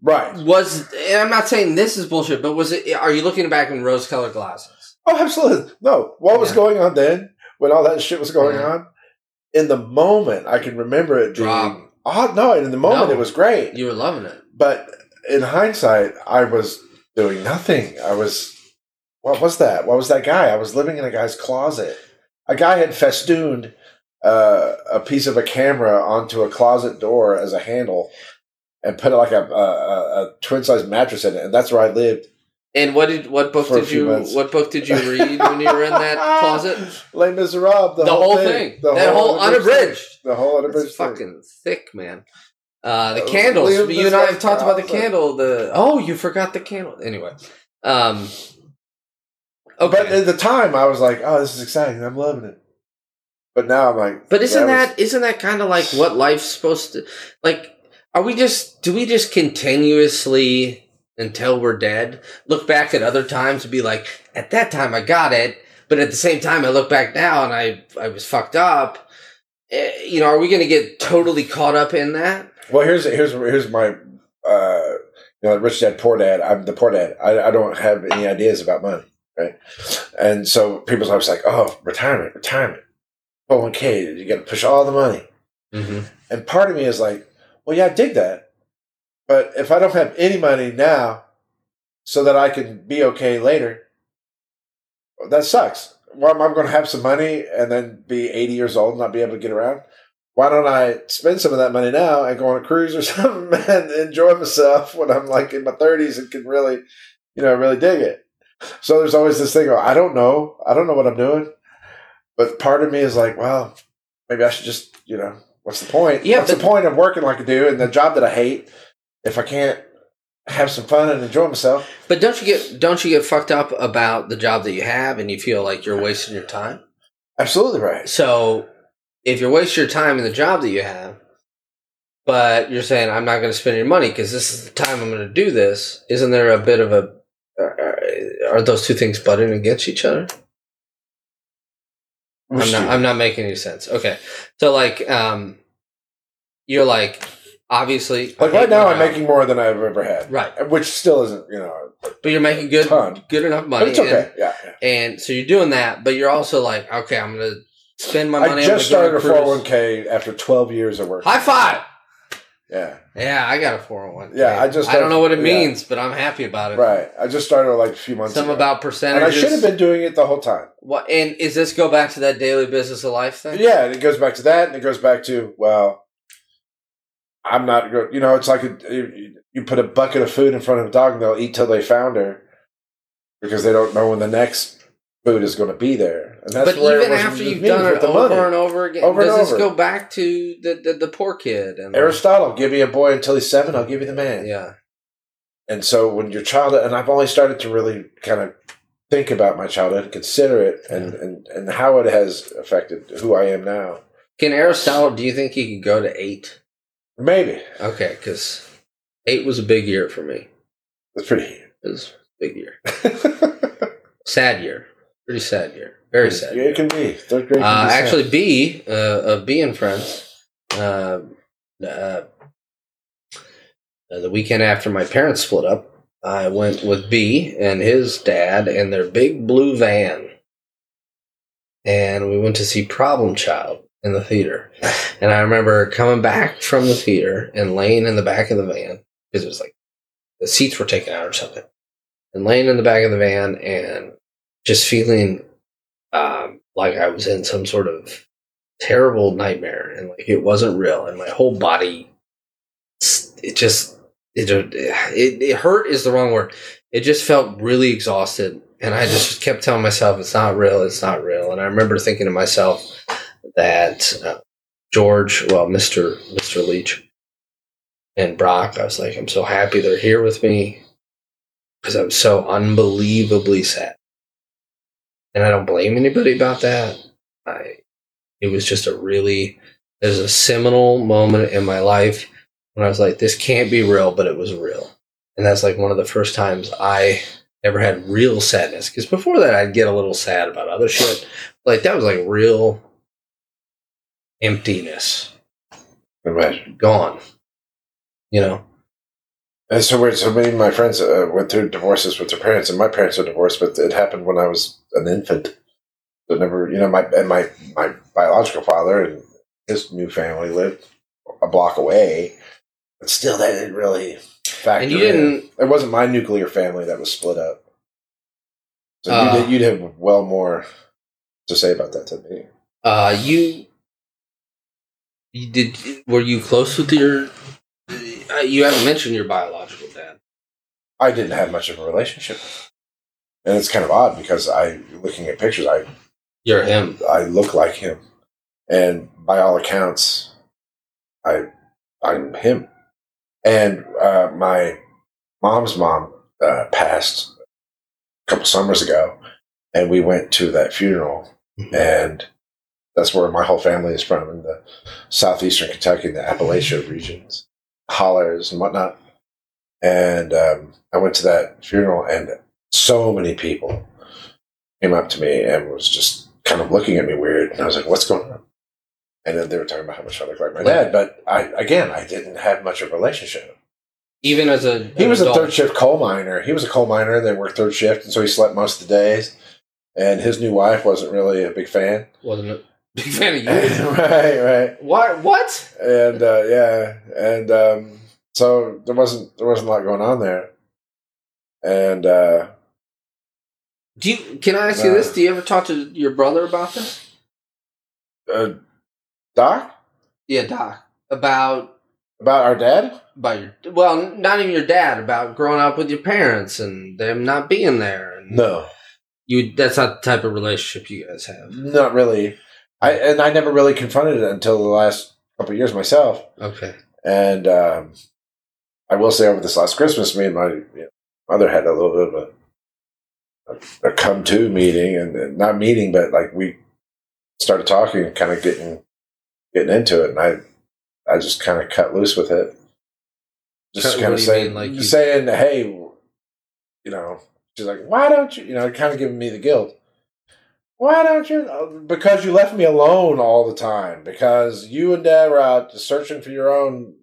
Right. Was and I'm not saying this is bullshit, but was it? Are you looking back in rose colored glasses? Oh, absolutely. No. What was Yeah. going on then when all that shit was going Yeah. on? In the moment, I can remember it being. Drop. Oh, no. In the moment, No. it was great. You were loving it. But in hindsight, I was doing nothing. I was. What was that? What was that guy? I was living in a guy's closet. A guy had festooned uh, a piece of a camera onto a closet door as a handle and put like a, a, a, twin size mattress in it. And that's where I lived. And what did what book did you months. what book did you read when you were in that closet? Les Miserables. The, The, whole thing, that whole unabridged. The whole unabridged. Thing. fucking thick, man. Uh, the candles. Liam you and I have talked about the candle. The oh, you forgot the candle. Anyway, um, okay. But at the time, I was like, "Oh, this is exciting. I'm loving it." But now I'm like, But isn't was- that isn't that kind of like what life's supposed to like? Are we just do we just continuously until we're dead look back at other times and be like, at that time I got it, but at the same time I look back now and I I was fucked up. Eh, You know, are we going to get totally caught up in that? Well, here's here's here's my uh, you know, rich dad, poor dad. I'm the poor dad. I, I don't have any ideas about money, right? And so people's always like, "Oh, retirement, retirement, 401k. You got to push all the money." Mm-hmm. And part of me is like, "Well, yeah, I dig that, but if I don't have any money now, so that I can be okay later, that sucks. Well, I'm going to have some money and then be 80 years old and not be able to get around. Why don't I spend some of that money now and go on a cruise or something and enjoy myself when I'm like in my 30s and can really, you know, really dig it? So there's always this thing. Of, I don't know. I don't know what I'm doing. But part of me is like, well, maybe I should just, you know, what's the point? Yeah, what's but- the point of working like I do and the job that I hate if I can't have some fun and enjoy myself? But don't you get don't you get fucked up about the job that you have and you feel like you're wasting your time? Absolutely right. So if you're wasting your time in the job that you have, but you're saying I'm not going to spend your money because this is the time I'm going to do this, isn't there a bit of a are- are those two things butting against each other? I'm not. I'm not making any sense. Okay, so like, um, you're like, obviously, Like right now, I'm making more than I've ever had. Right. Which still isn't, you know, but you're making good, Ton. good enough money. but it's okay. and- yeah. yeah. And, so you're doing that, but you're also like, okay, I'm gonna spend my money. I just on started a cruise. 401k after 12 years of work. High five. Yeah. Yeah, I got a 401. Yeah, I just I don't know what it yeah. means, but I'm happy about it. Right. I just started like a few months Some ago. about and. I should have been doing it the whole time. What? And is this go back to that daily business of life thing? Yeah, and it goes back to that, and it goes back to well, I'm not go. You know, it's like a, you, you put a bucket of food in front of a dog, and they'll eat till they founder because they don't know when the next food is going to be there. And that's but where even after you've done it over money. and over again, Over does this over. go back to the, the, the poor kid? And Aristotle, give me a boy until he's seven, I'll give you the man. yeah, And so when your child, and I've only started to really kind of think about my childhood and consider it and, and, and how it has affected who I am now. can Aristotle? Do you think he could go to eight? Maybe. Okay, because eight was a big year for me. That's pretty. It was a big year, sad year, pretty sad year, very sad. Yeah, it can be. Third grade Uh, be sad. actually, B uh, of B and friends. Uh, uh, the weekend after my parents split up, I went with B and his dad and their big blue van, and we went to see Problem Child in the theater. And I remember coming back from the theater and laying in the back of the van because it was like the seats were taken out or something, and laying in the back of the van and just feeling um, like I was in some sort of terrible nightmare and like it wasn't real and my whole body it just it it, it hurt is the wrong word it just felt really exhausted and I just kept telling myself it's not real it's not real and I remember thinking to myself that uh, George well Mr. Mr. Leach and Brock I was like I'm so happy they're here with me because i'm so unbelievably sad and I don't blame anybody about that. I it was just a really there's a seminal moment in my life when I was like, this can't be real, but it was real. And that's like one of the first times I ever had real sadness. Because before that I'd get a little sad about other shit. Like that was like real emptiness. Imagine. Gone. You know? And so, so many of my friends uh, went through divorces with their parents, and my parents are divorced, but it happened when I was an infant. So never, you know, my and my my biological father and his new family lived a block away, but still, that didn't really factor. And you in. didn't It wasn't my nuclear family that was split up. So Uh. you'd, you'd have well more to say about that to me. uh you you did were you close with your uh, you haven't mentioned your biological dad. I didn't have much of a relationship, and it's kind of odd because I, looking at pictures, I You're him. I look like him, and by all accounts, I I'm him. And uh, my mom's mom uh, passed a couple summers ago, and we went to that funeral, and that's where my whole family is from in the southeastern Kentucky, the Appalachia regions, hollers and whatnot. And um, I went to that funeral, and so many people came up to me and was just kind of looking at me weird. And I was like, "What's going on?" And then they were talking about how much I look like my dad. But I, again, I didn't have much of a relationship. Even as a He was a third shift coal miner. He was a coal miner and then worked third shift, and so he slept most of the days. And his new wife wasn't really a big fan. wasn't a big fan of you. right, right. what? What? And uh, yeah, and um, so there wasn't there wasn't a lot going on there. And uh, Do you? Can I ask you No. this? Do you ever talk to your brother about this? uh, Doc Yeah, Doc. About about our dad. about your well, not even your dad. About growing up with your parents and them not being there. No, you. That's not the type of relationship you guys have. not really. I and I never really confronted it until the last couple of years myself. Okay. And um, I will say, over this last Christmas, me and my you know, mother had a little bit of a, a, a come to meeting, and, and not meeting, but like we started talking, and kind of getting getting into it, and I I just kind of cut loose with it, just kind of saying mean, like you- saying, hey, you know, she's like, why don't you, you know, kind of giving me the guilt. Why don't you? "Oh, Because you left me alone all the time. Because you and Dad were out searching for your own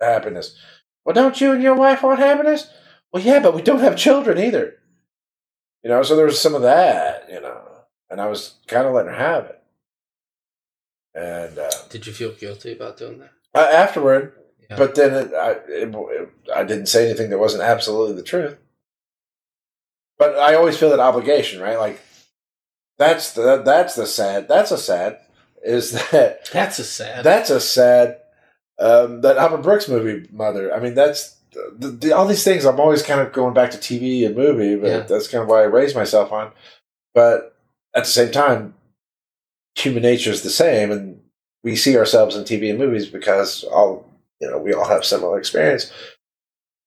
happiness. Well, don't you and your wife want happiness? Well, yeah, but we don't have children either. You know, so there was some of that, you know, and I was kind of letting her have it. And uh, Did you feel guilty about doing that? uh, afterward, Yeah. but then it, I, it, it, I didn't say anything that wasn't absolutely the truth. But I always feel that obligation, right? Like that's the that's the sad. That's a sad. Is that That's a sad. that's a sad. Um, that Albert Brooks movie, Mother. I mean, that's the, the, all these things. I'm always kind of going back to TV and movie, but Yeah. that's kind of why I raised myself on. But at the same time, human nature is the same, and we see ourselves in TV and movies because all you know we all have similar experience.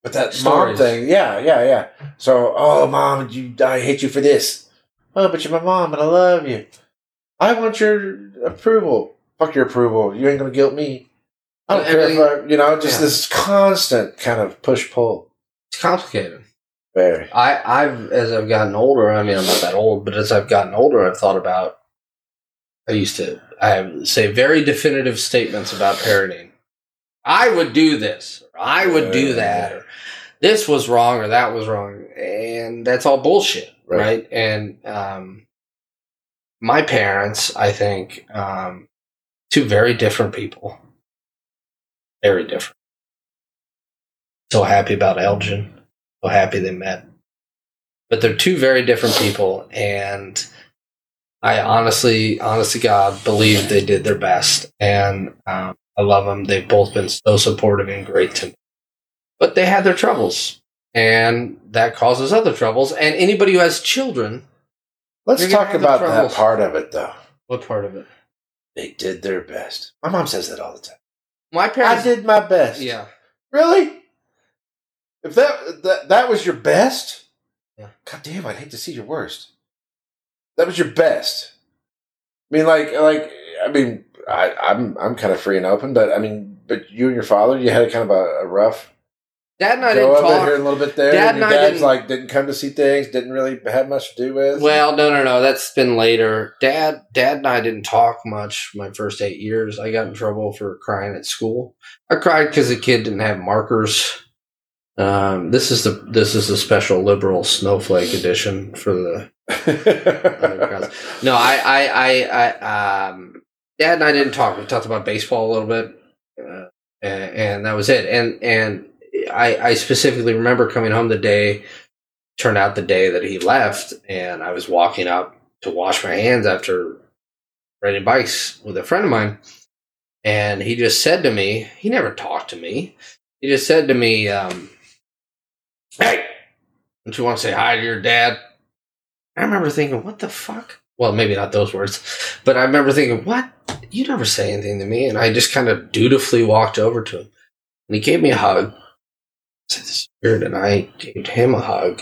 But that mom thing, yeah, yeah, yeah. So, oh, mom, you, I hate you for this. Oh, but you're my mom and I love you. I want your approval. Fuck your approval. You ain't gonna guilt me. I don't care if I, you know, just Yeah. this constant kind of push pull. it's complicated. Very. I, I've as I've gotten older. I mean, I'm not that old, but as I've gotten older, I've thought about. I used to I say very definitive statements about parenting. I would do this. Or I would do that. Or this was wrong, or that was wrong, and that's all bullshit, Right. right? And um, my parents, I think, um, two very different people. Very different. So happy about Elgin so happy they met. But they're two very different people, and I honestly, honest to God, believe they did their best, and um, I love them. They've both been so supportive and great to me. But they had their troubles, and that causes other troubles. And anybody who has children, Let's talk have the about that part of it, though. what part of it? They did their best. My mom says that all the time. My parents, I did my best. yeah, Really? If that that that was your best, Yeah. God damn, I'd hate to see your worst. That was your best. I mean, like, like, I mean, I, I'm I'm kind of free and open, but I mean, but you and your father, you had kind of a, a rough Dad and I go didn't talk. here and a little bit there. Dad and your and I didn't- like didn't come to see things, didn't really have much to do with. Well, no, no, no. That's been later. Dad, Dad, and I didn't talk much my first eight years. I got in trouble for crying at school. I cried because the kid didn't have markers. Um, this is the this is the special liberal snowflake edition for the no. I I I, I um, Dad and I didn't talk. We talked about baseball a little bit, uh, and, and that was it. And and I I specifically remember coming home the day turned out the day that he left, and I was walking up to wash my hands after riding bikes with a friend of mine, and he just said to me, he never talked to me. He just said to me, um, "Hey, don't you want to say hi to your dad?" I remember thinking, "What the fuck?" Well, maybe not those words, but I remember thinking, "What? You never say anything to me," and I just kind of dutifully walked over to him, and he gave me a hug. Said, "This weird," and I gave him a hug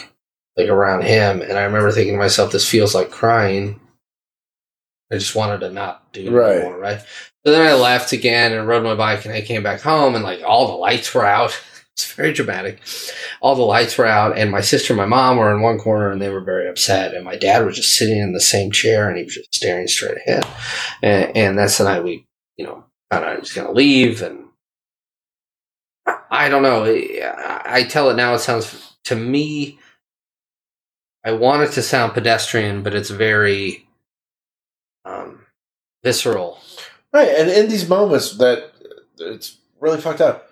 like around him, and I remember thinking to myself, "This feels like crying." I just wanted to not do it Right. anymore, right? So then I left again and rode my bike, and I came back home, and like all the lights were out. It's very dramatic. All the lights were out, and my sister and my mom were in one corner, and they were very upset. And my dad was just sitting in the same chair, and he was just staring straight ahead. And, and that's the night we, you know, found out he was going to leave, and I, don't know. I, tell it now. It sounds to me. I want it to sound pedestrian, but it's very um, visceral. Right, and in these moments that it's really fucked up.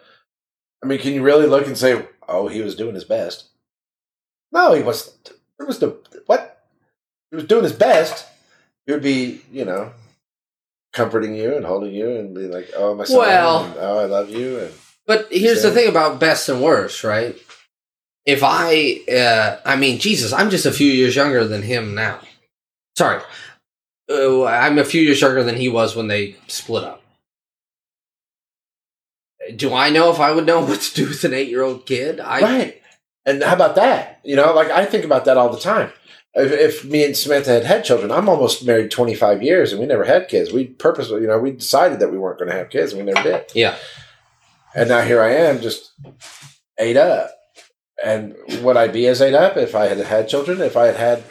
I mean, can you really look and say, "Oh, he was doing his best"? No, he was. It was the what? He was doing his best. He would be, you know, comforting you and holding you and be like, "Oh, my son, Well- and, oh, I love you." And But here's the thing about best and worst, right? If I, uh, I mean, Jesus, I'm just a few years younger than him now. Sorry, uh, I'm a few years younger than he was when they split up. Do I know if I would know what to do with an eight year old kid? I right, and how about that? You know, like I think about that all the time. If, if me and Samantha had had children, I'm almost married 25 years, and we never had kids. We purposely, you know, we decided that we weren't going to have kids, and we never did. yeah. And now here I am, just ate up. And would I be as ate up if I had had children? If I had had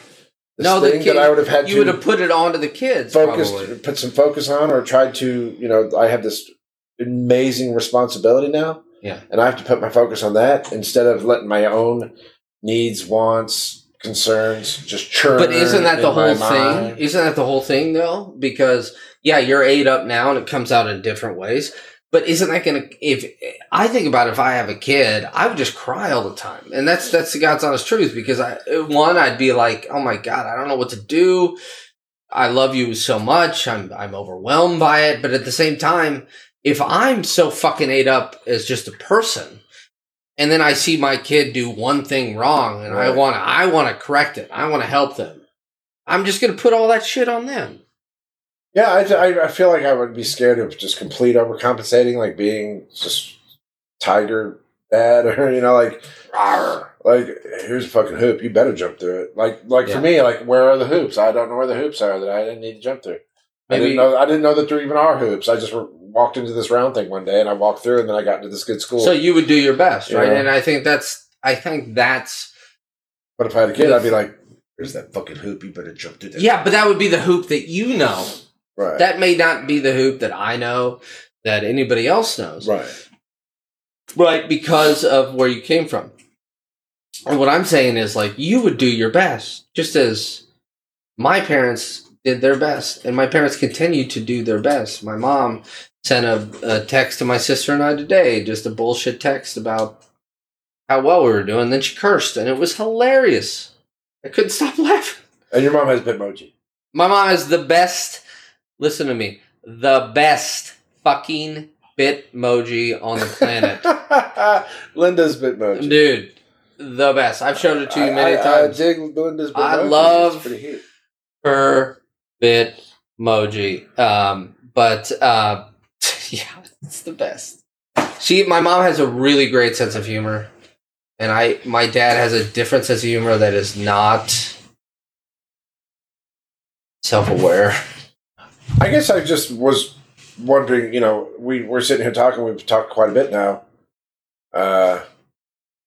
this No, the thing kid, that I would have had you would have put it onto the kids. focused, probably. put some focus on, or tried to, you know, I have this amazing responsibility now. Yeah. And I have to put my focus on that instead of letting my own needs, wants, concerns just churn. But isn't that the whole thing? mind. Isn't that the whole thing though? Because yeah, you're ate up now and it comes out in different ways. But isn't that gonna if I think about if I have a kid, I would just cry all the time. And that's that's the God's honest truth because I one, I'd be like, Oh my God, I don't know what to do. I love you so much. I'm I'm overwhelmed by it. But at the same time, if I'm so fucking ate up as just a person, and then I see my kid do one thing wrong, and I want to, I want to correct it. I want to help them. I'm just gonna put all that shit on them. Yeah, I, I, I feel like I would be scared of just complete overcompensating, like being just tiger bad, or you know, like, "Rawr," like here's a fucking hoop, you better jump through it. Like, like Yeah. for me, like where are the hoops? I don't know where the hoops are that I didn't need to jump through. I Maybe didn't know. I didn't know that there even are hoops. I just w- walked into this round thing one day, and I walked through, and then I got into this good school. so. You would do your best, right? Yeah. And I think that's, I think that's, but if I had a kid, I'd be like, "There's that fucking hoop. You better jump through that." yeah. But that would be the hoop that you know. Right, That may not be the hoop that I know, that anybody else knows, right, right? Because of where you came from. And what I'm saying is, like, you would do your best, just as my parents did their best, and my parents continue to do their best. My mom sent a, a text to my sister and I today, just a bullshit text about how well we were doing. Then she cursed, and it was hilarious. I couldn't stop laughing. and your mom has Bitmoji. My mom is the best. Listen to me, the best fucking bitmoji on the planet, Linda's Bitmoji. dude. The best. I've shown it to you many I, I, times. I dig Linda's Bitmoji. I love- her bitmoji. Um, but uh, yeah, it's the best. She, my mom has a really great sense of humor, and I, my dad has a different sense of humor that is not self-aware. I guess I just was wondering, you know, we, we're sitting here talking, we've talked quite a bit now. Uh,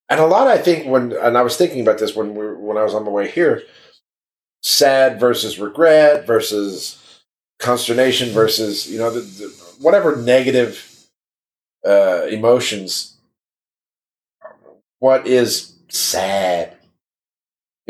and a lot, I think, when, and I was thinking about this when we when I was on my way here, sad versus regret versus consternation versus, you know, the, the, whatever negative uh, emotions. What is sad?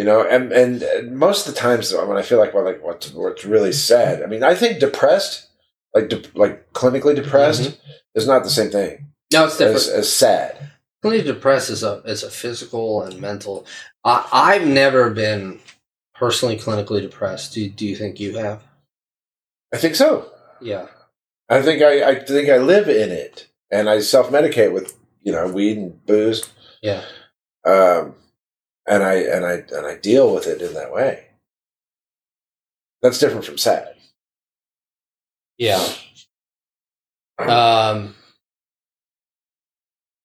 You know, and, and and most of the times when I feel like well, like what's what's really sad. I mean, I think depressed, like de- like clinically depressed, is not the same thing No, it's different. as, as sad. Clinically depressed is a is a physical and mental. I, I've never been personally clinically depressed. Do do you think you have? I think so. Yeah. I think I, I think I live in it, and I self medicate with you know weed and booze, Yeah. um, and I and I and I deal with it in that way. That's different from sad. Yeah. Um.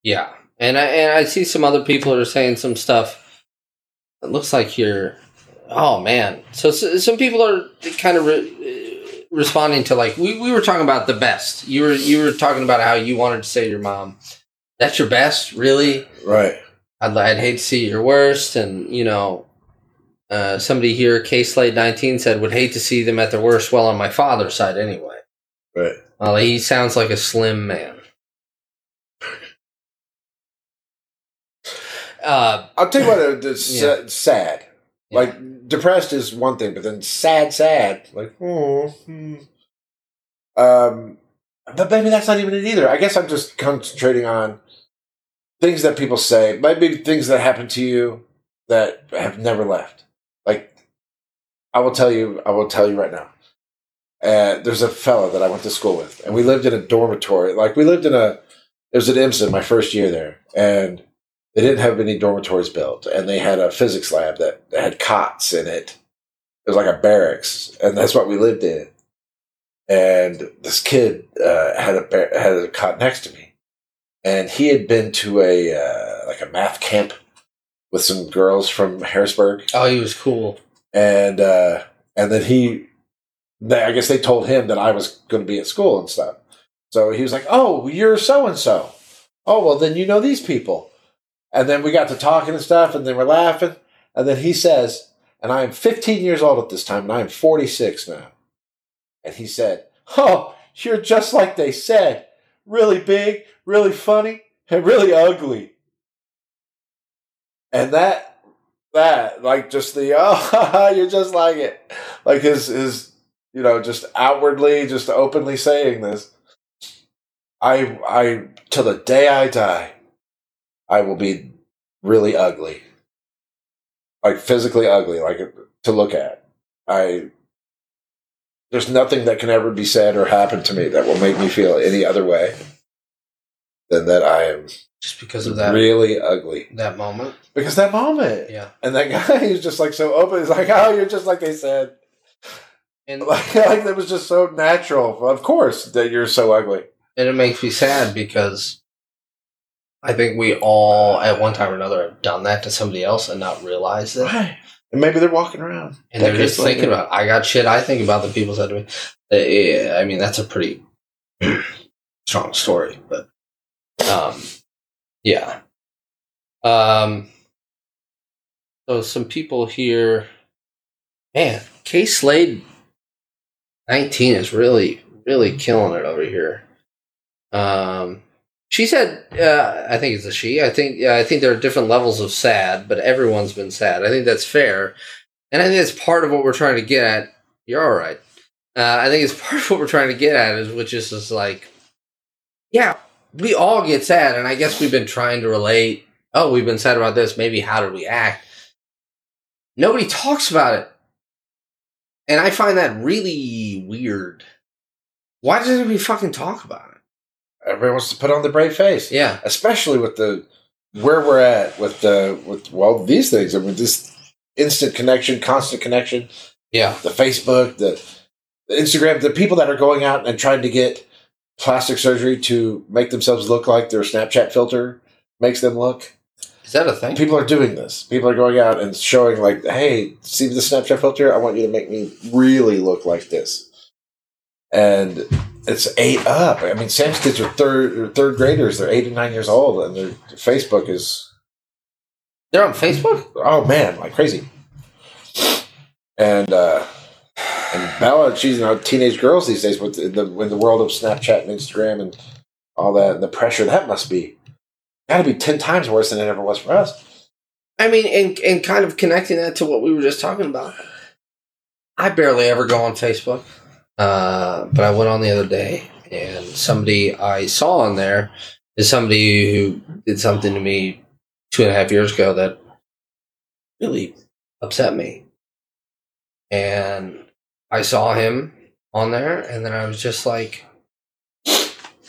Yeah, and I and I see some other people are saying some stuff. It looks like you're. Oh man! So, s some people are kind of re- responding to like we, we were talking about the best. You were you were talking about how you wanted to say to your mom, "That's your best, really." Right. I'd, I'd hate to see your worst. And, you know, uh, somebody here, K Slade 19 said, would hate to see them at their worst. Well, on my father's side, anyway. Right. Well, he sounds like a slim man. Uh, I'll tell you what. uh, It's Yeah. sa- sad. Yeah. Like depressed is one thing, but then sad, sad. Like, oh. hmm. Um, but maybe that's not even it either. I guess I'm just concentrating on things that people say, maybe things that happen to you that have never left. Like, I will tell you. I will tell you right now. Uh, there's a fella that I went to school with, and we lived in a dormitory. Like we lived in a. It was at IMSA my first year there, and they didn't have any dormitories built, and they had a physics lab that, that had cots in it. It was like a barracks, and that's what we lived in. And this kid uh, had a had a cot next to me, and he had been to a uh, like a math camp with some girls from Harrisburg, oh, he was cool. and uh, and then he, they, I guess they told him that I was going to be at school and stuff. So he was like, "Oh, you're so and so. Oh, well, then you know these people." And then we got to talking and stuff, and then we're laughing. And then he says, and I am 15 years old at this time, and I am 46 now. And he said, "Oh, you're just like they said. Really big, really funny. and really ugly. And that that like just the oh you're just like it like his his you know just outwardly just openly saying this i i till the day i die i will be really ugly like physically ugly like to look at i there's nothing that can ever be said or happen to me that will make me feel any other way than that i am Just because of that really ugly that moment. because that moment Yeah. and that guy is just like so open. He's like, "Oh, you're just like they said." And Like, like that was just so natural. Of course, that you're so ugly. and it makes me sad because I think we all at one time or another have done that to somebody else and not realized it. Right. And maybe they're walking around And they're just thinking later. about I got shit I think about the people said to me. Uh, yeah, I mean that's a pretty strong story, but um yeah. Um so some people here man, K Slade nineteen is really, really killing it over here. Um she said uh, I think it's a she. I think yeah, I think there are different levels of sad, but everyone's been sad. I think that's fair. And I think that's part of what we're trying to get at. You're all right. Uh, I think it's part of what we're trying to get at is which is just like, yeah, we all get sad, and I guess we've been trying to relate. Oh, we've been sad about this. Maybe how did we act? Nobody talks about it, and I find that really weird. Why doesn't we fucking talk about it? Everybody wants to put on the brave face, Yeah, especially with the where we're at with the with well these things. I mean, this instant connection, constant connection, yeah, the Facebook, the, the Instagram, the people that are going out and trying to get plastic surgery to make themselves look like their Snapchat filter makes them look. is that a thing? People are doing this. People are going out and showing like, "Hey, see the Snapchat filter? I want you to make me really look like this." And it's ate up. I mean, Sam's kids are third third graders. They're eight and nine years old, and their Facebook is They're on Facebook. oh man, like crazy. And uh, and Bella, she's you know teenage girls these days with the, the in the world of Snapchat and Instagram and all that, and the pressure that must be got to be ten times worse than it ever was for us. I mean, and and kind of connecting that to what we were just talking about. I barely ever go on Facebook, uh, but I went on the other day, and somebody I saw on there is somebody who did something to me two and a half years ago that really upset me, and I saw him on there, and then I was just like,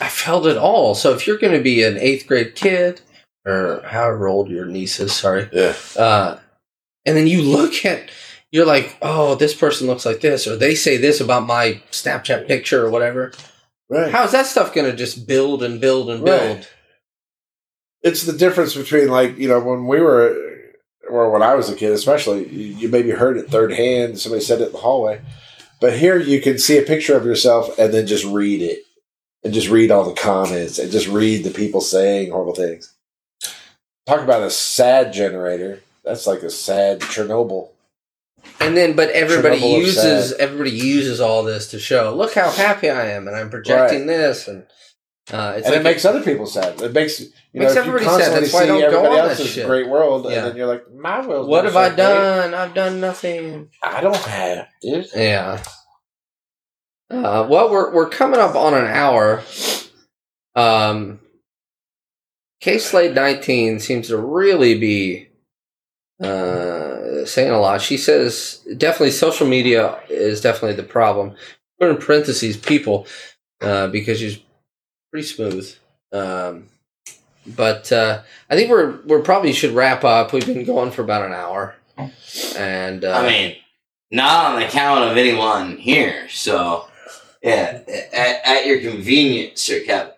I felt it all. So if you're going to be an eighth grade kid or however old your niece is, sorry, Yeah, uh, and then you look at you're like oh this person looks like this or they say this about my snapchat picture or whatever right. how's that stuff going to just build and build and build Right. It's the difference between like you know when we were or when I was a kid, especially you, you maybe heard it third hand. Somebody said it in the hallway, but here you can see a picture of yourself and then just read it and just read all the comments and just read the people saying horrible things. Talk about a sad generator. That's like a sad Chernobyl. And then but everybody Chernobyl uses sad. everybody uses all this to show look how happy i am and i'm projecting this and uh, it's and like it makes other people sad. It makes you Makes know if you everybody sad. That's why I don't go everybody on else's shit. great world, Yeah. and then you're like, my world. what have i done i've done nothing I don't have, dude. Yeah. Uh, well, we're we're coming up on an hour. Um, K Slade nineteen seems to really be uh, saying a lot. She says definitely social media is definitely the problem. Put in parentheses people uh, because she's pretty smooth. Um, but uh, I think we're we're probably should wrap up. We've been going for about an hour, and uh, I mean, not on the count of anyone here. So, yeah, at, at your convenience, Sir Kevin.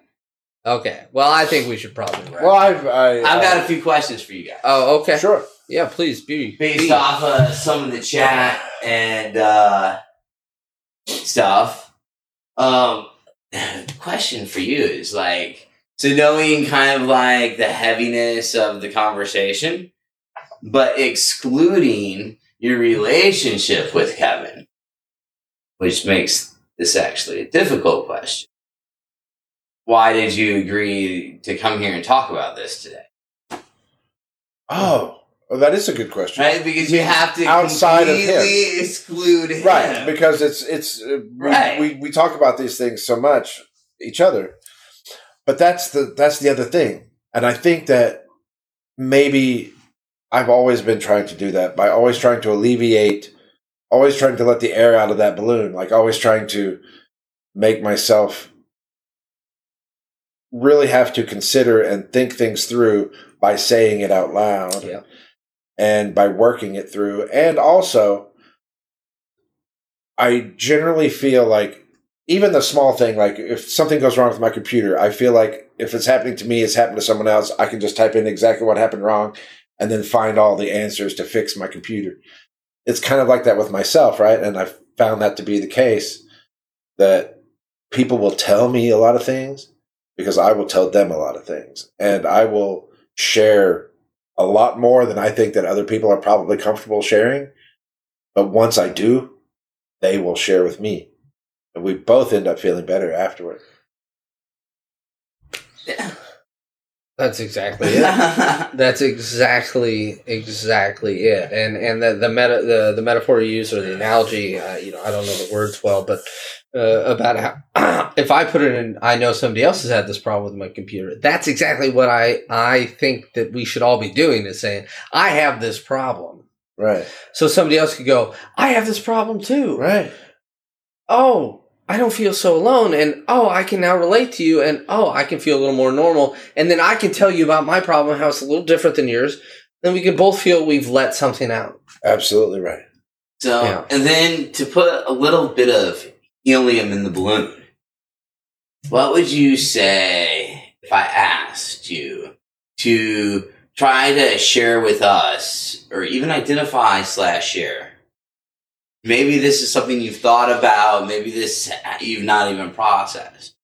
Okay. Well, I think we should probably wrap. Well, I've I, I've got uh, a few questions for you guys. oh, okay. sure. Yeah, please be. Based be. off of some of the chat and uh, stuff. Um, the question for you is like, so knowing kind of like the heaviness of the conversation, but excluding your relationship with Kevin, which makes this actually a difficult question. why did you agree to come here and talk about this today? Oh, well, that is a good question. Right, because you have to Outside of him. completely exclude him. Right, because it's it's uh, we, Right. we we talk about these things so much each other, but that's the that's the other thing, and I think that maybe I've always been trying to do that by always trying to alleviate, always trying to let the air out of that balloon, like always trying to make myself really have to consider and think things through by saying it out loud Yeah. And by working it through. And also, I generally feel like even the small thing, like if something goes wrong with my computer, I feel like if it's happening to me, it's happened to someone else. I can just type in exactly what happened wrong and then find all the answers to fix my computer. It's kind of like that with myself, right? And I've found that to be the case that people will tell me a lot of things because I will tell them a lot of things. And I will share a lot more than I think that other people are probably comfortable sharing. But once I do, they will share with me. And we both end up feeling better afterward. Yeah. That's exactly it. That's exactly exactly it. And and the the meta the, the metaphor you use or the analogy, uh, you know, I don't know the words well, but uh, about how if I put it in, I know somebody else has had this problem with my computer. That's exactly what I I think that we should all be doing is saying I have this problem, Right. so somebody else could go, I have this problem too. Right. oh, I don't feel so alone. And oh, I can now relate to you. And oh, I can feel a little more normal. And then I can tell you about my problem, how it's a little different than yours. Then we can both feel we've let something out. Absolutely right. So, Yeah. and then to put a little bit of helium in the balloon, what would you say if I asked you to try to share with us, or even identify slash share? Maybe this is something you've thought about. Maybe this you've not even processed.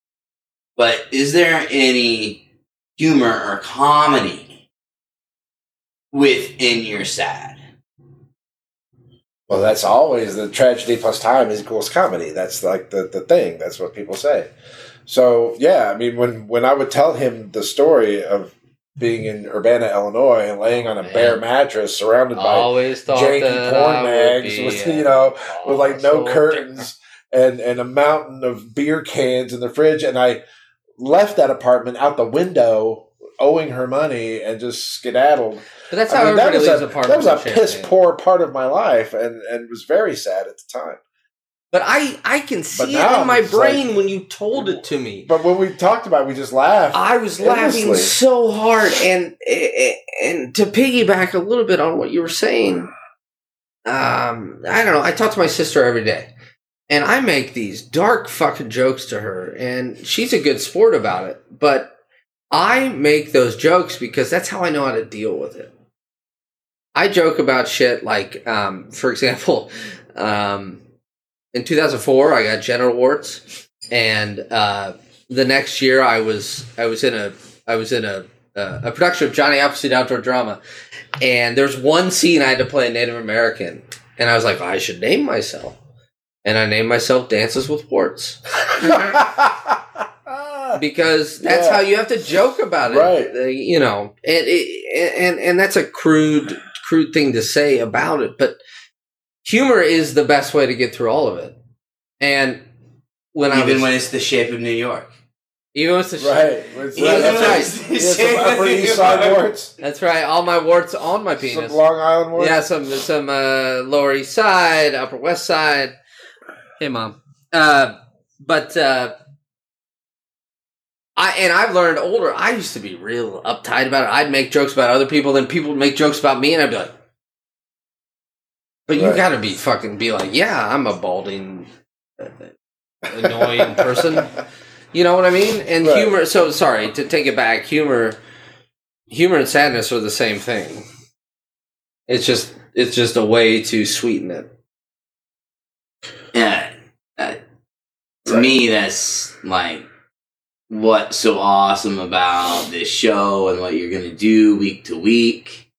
But is there any humor or comedy within your sad? Well, that's always the tragedy plus time is equals comedy. That's like the, the thing. That's what people say. So yeah, I mean, when when I would tell him the story of being in Urbana, Illinois, and laying oh, on a Man. bare mattress surrounded by Always thought janky porn mags be with you uh, know oh, with like no curtains and and a mountain of beer cans in the fridge, and I left that apartment out the window, owing her money, and just skedaddled. But that's I how mean, that was leaves a, that was a piss poor part of my life, and and was very sad at the time. But I, I can see it in my brain like- when you told it to me. But when we talked about, it, we just laughed. I was laughing so hard, and and to piggyback a little bit on what you were saying, um, I don't know. I talk to my sister every day, and I make these dark fucking jokes to her, and she's a good sport about it. But I make those jokes because that's how I know how to deal with it. I joke about shit like, um, for example, um, in 2004, I got genital warts, and uh, the next year I was I was in a I was in a uh, a production of Johnny Appleseed Outdoor Drama, and there's one scene I had to play a Native American, and I was like, I should name myself, and I named myself Dances with Warts because that's Yeah. how you have to joke about it, Right. Uh, you know, and and and that's a crude crude thing to say about it, but humor is the best way to get through all of it, and when I Even when it's the shape of New York. even with the shape, right. It's- Yeah, that's right. right. Yeah, some Upper East Side warts, That's right. All my warts on my some penis. Long Island warts. Yeah, some some uh, Lower East Side, Upper West Side. Hey, mom. Uh, but uh, I and I've learned older. I used to be real uptight about it. I'd make jokes about other people, then people would make jokes about me, and I'd be like, "But you Right. got to be fucking be like, yeah, I'm a balding, uh, annoying person." You know what I mean? And Right. humor. So sorry to take it back. Humor, humor and sadness are the same thing. It's just it's just a way to sweeten it. Yeah. Uh, to Right. me, that's like what's so awesome about this show and what you're going to do week to week.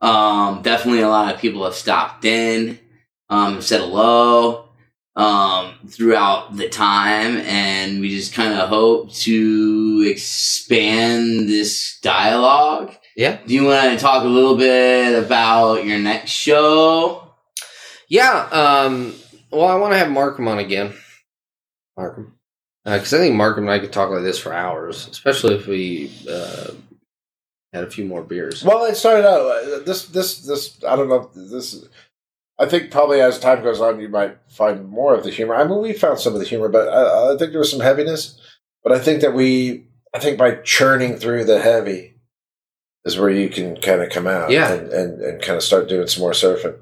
Um, definitely a lot of people have stopped in, um, said hello. um, throughout the time, and we just kind of hope to expand this dialogue. Yeah. Do you want to talk a little bit about your next show? Yeah. Um, well, I want to have Markham on again. Markham. Because I think Markham and I could talk like this for hours, especially if we uh, had a few more beers. Well, it started out uh, this this this. I don't know this. I think probably as time goes on, you might find more of the humor. I mean, we found some of the humor, but I, I think there was some heaviness. But I think that we, I think by churning through the heavy, is where you can kind of come out, Yeah. and, and, and kind of start doing some more surfing.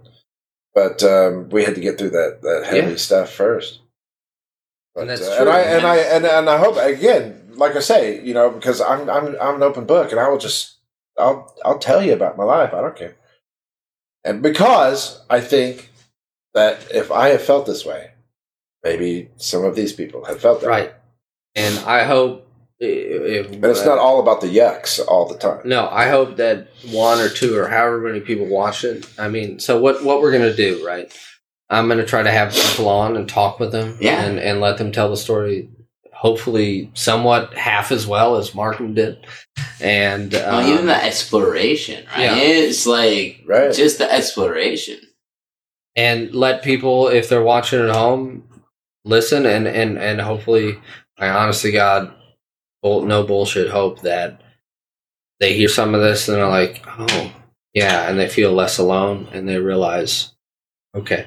But um, we had to get through that that heavy Yeah. stuff first. But, And that's uh, true. and I and I and, and I hope again, like I say, you know, because I'm I'm I'm an open book, and I will just I'll I'll tell you about my life. I don't care. And because I think that if I have felt this way, maybe some of these people have felt that. way. Right. And I hope if And it's not all about the yucks all the time. No, I hope that one or two or however many people watch it. I mean, so what what we're gonna do, right? I'm gonna try to have people on and talk with them, Yeah. and and let them tell the story. Hopefully, somewhat half as well as Markham did, and Well, um, even the exploration, right? yeah. It's like Right. just the exploration. and let people if they're watching at home listen and and and hopefully, I honestly God, bull, no bullshit, hope that they hear some of this and they're like, oh yeah, and they feel less alone and they realize, okay,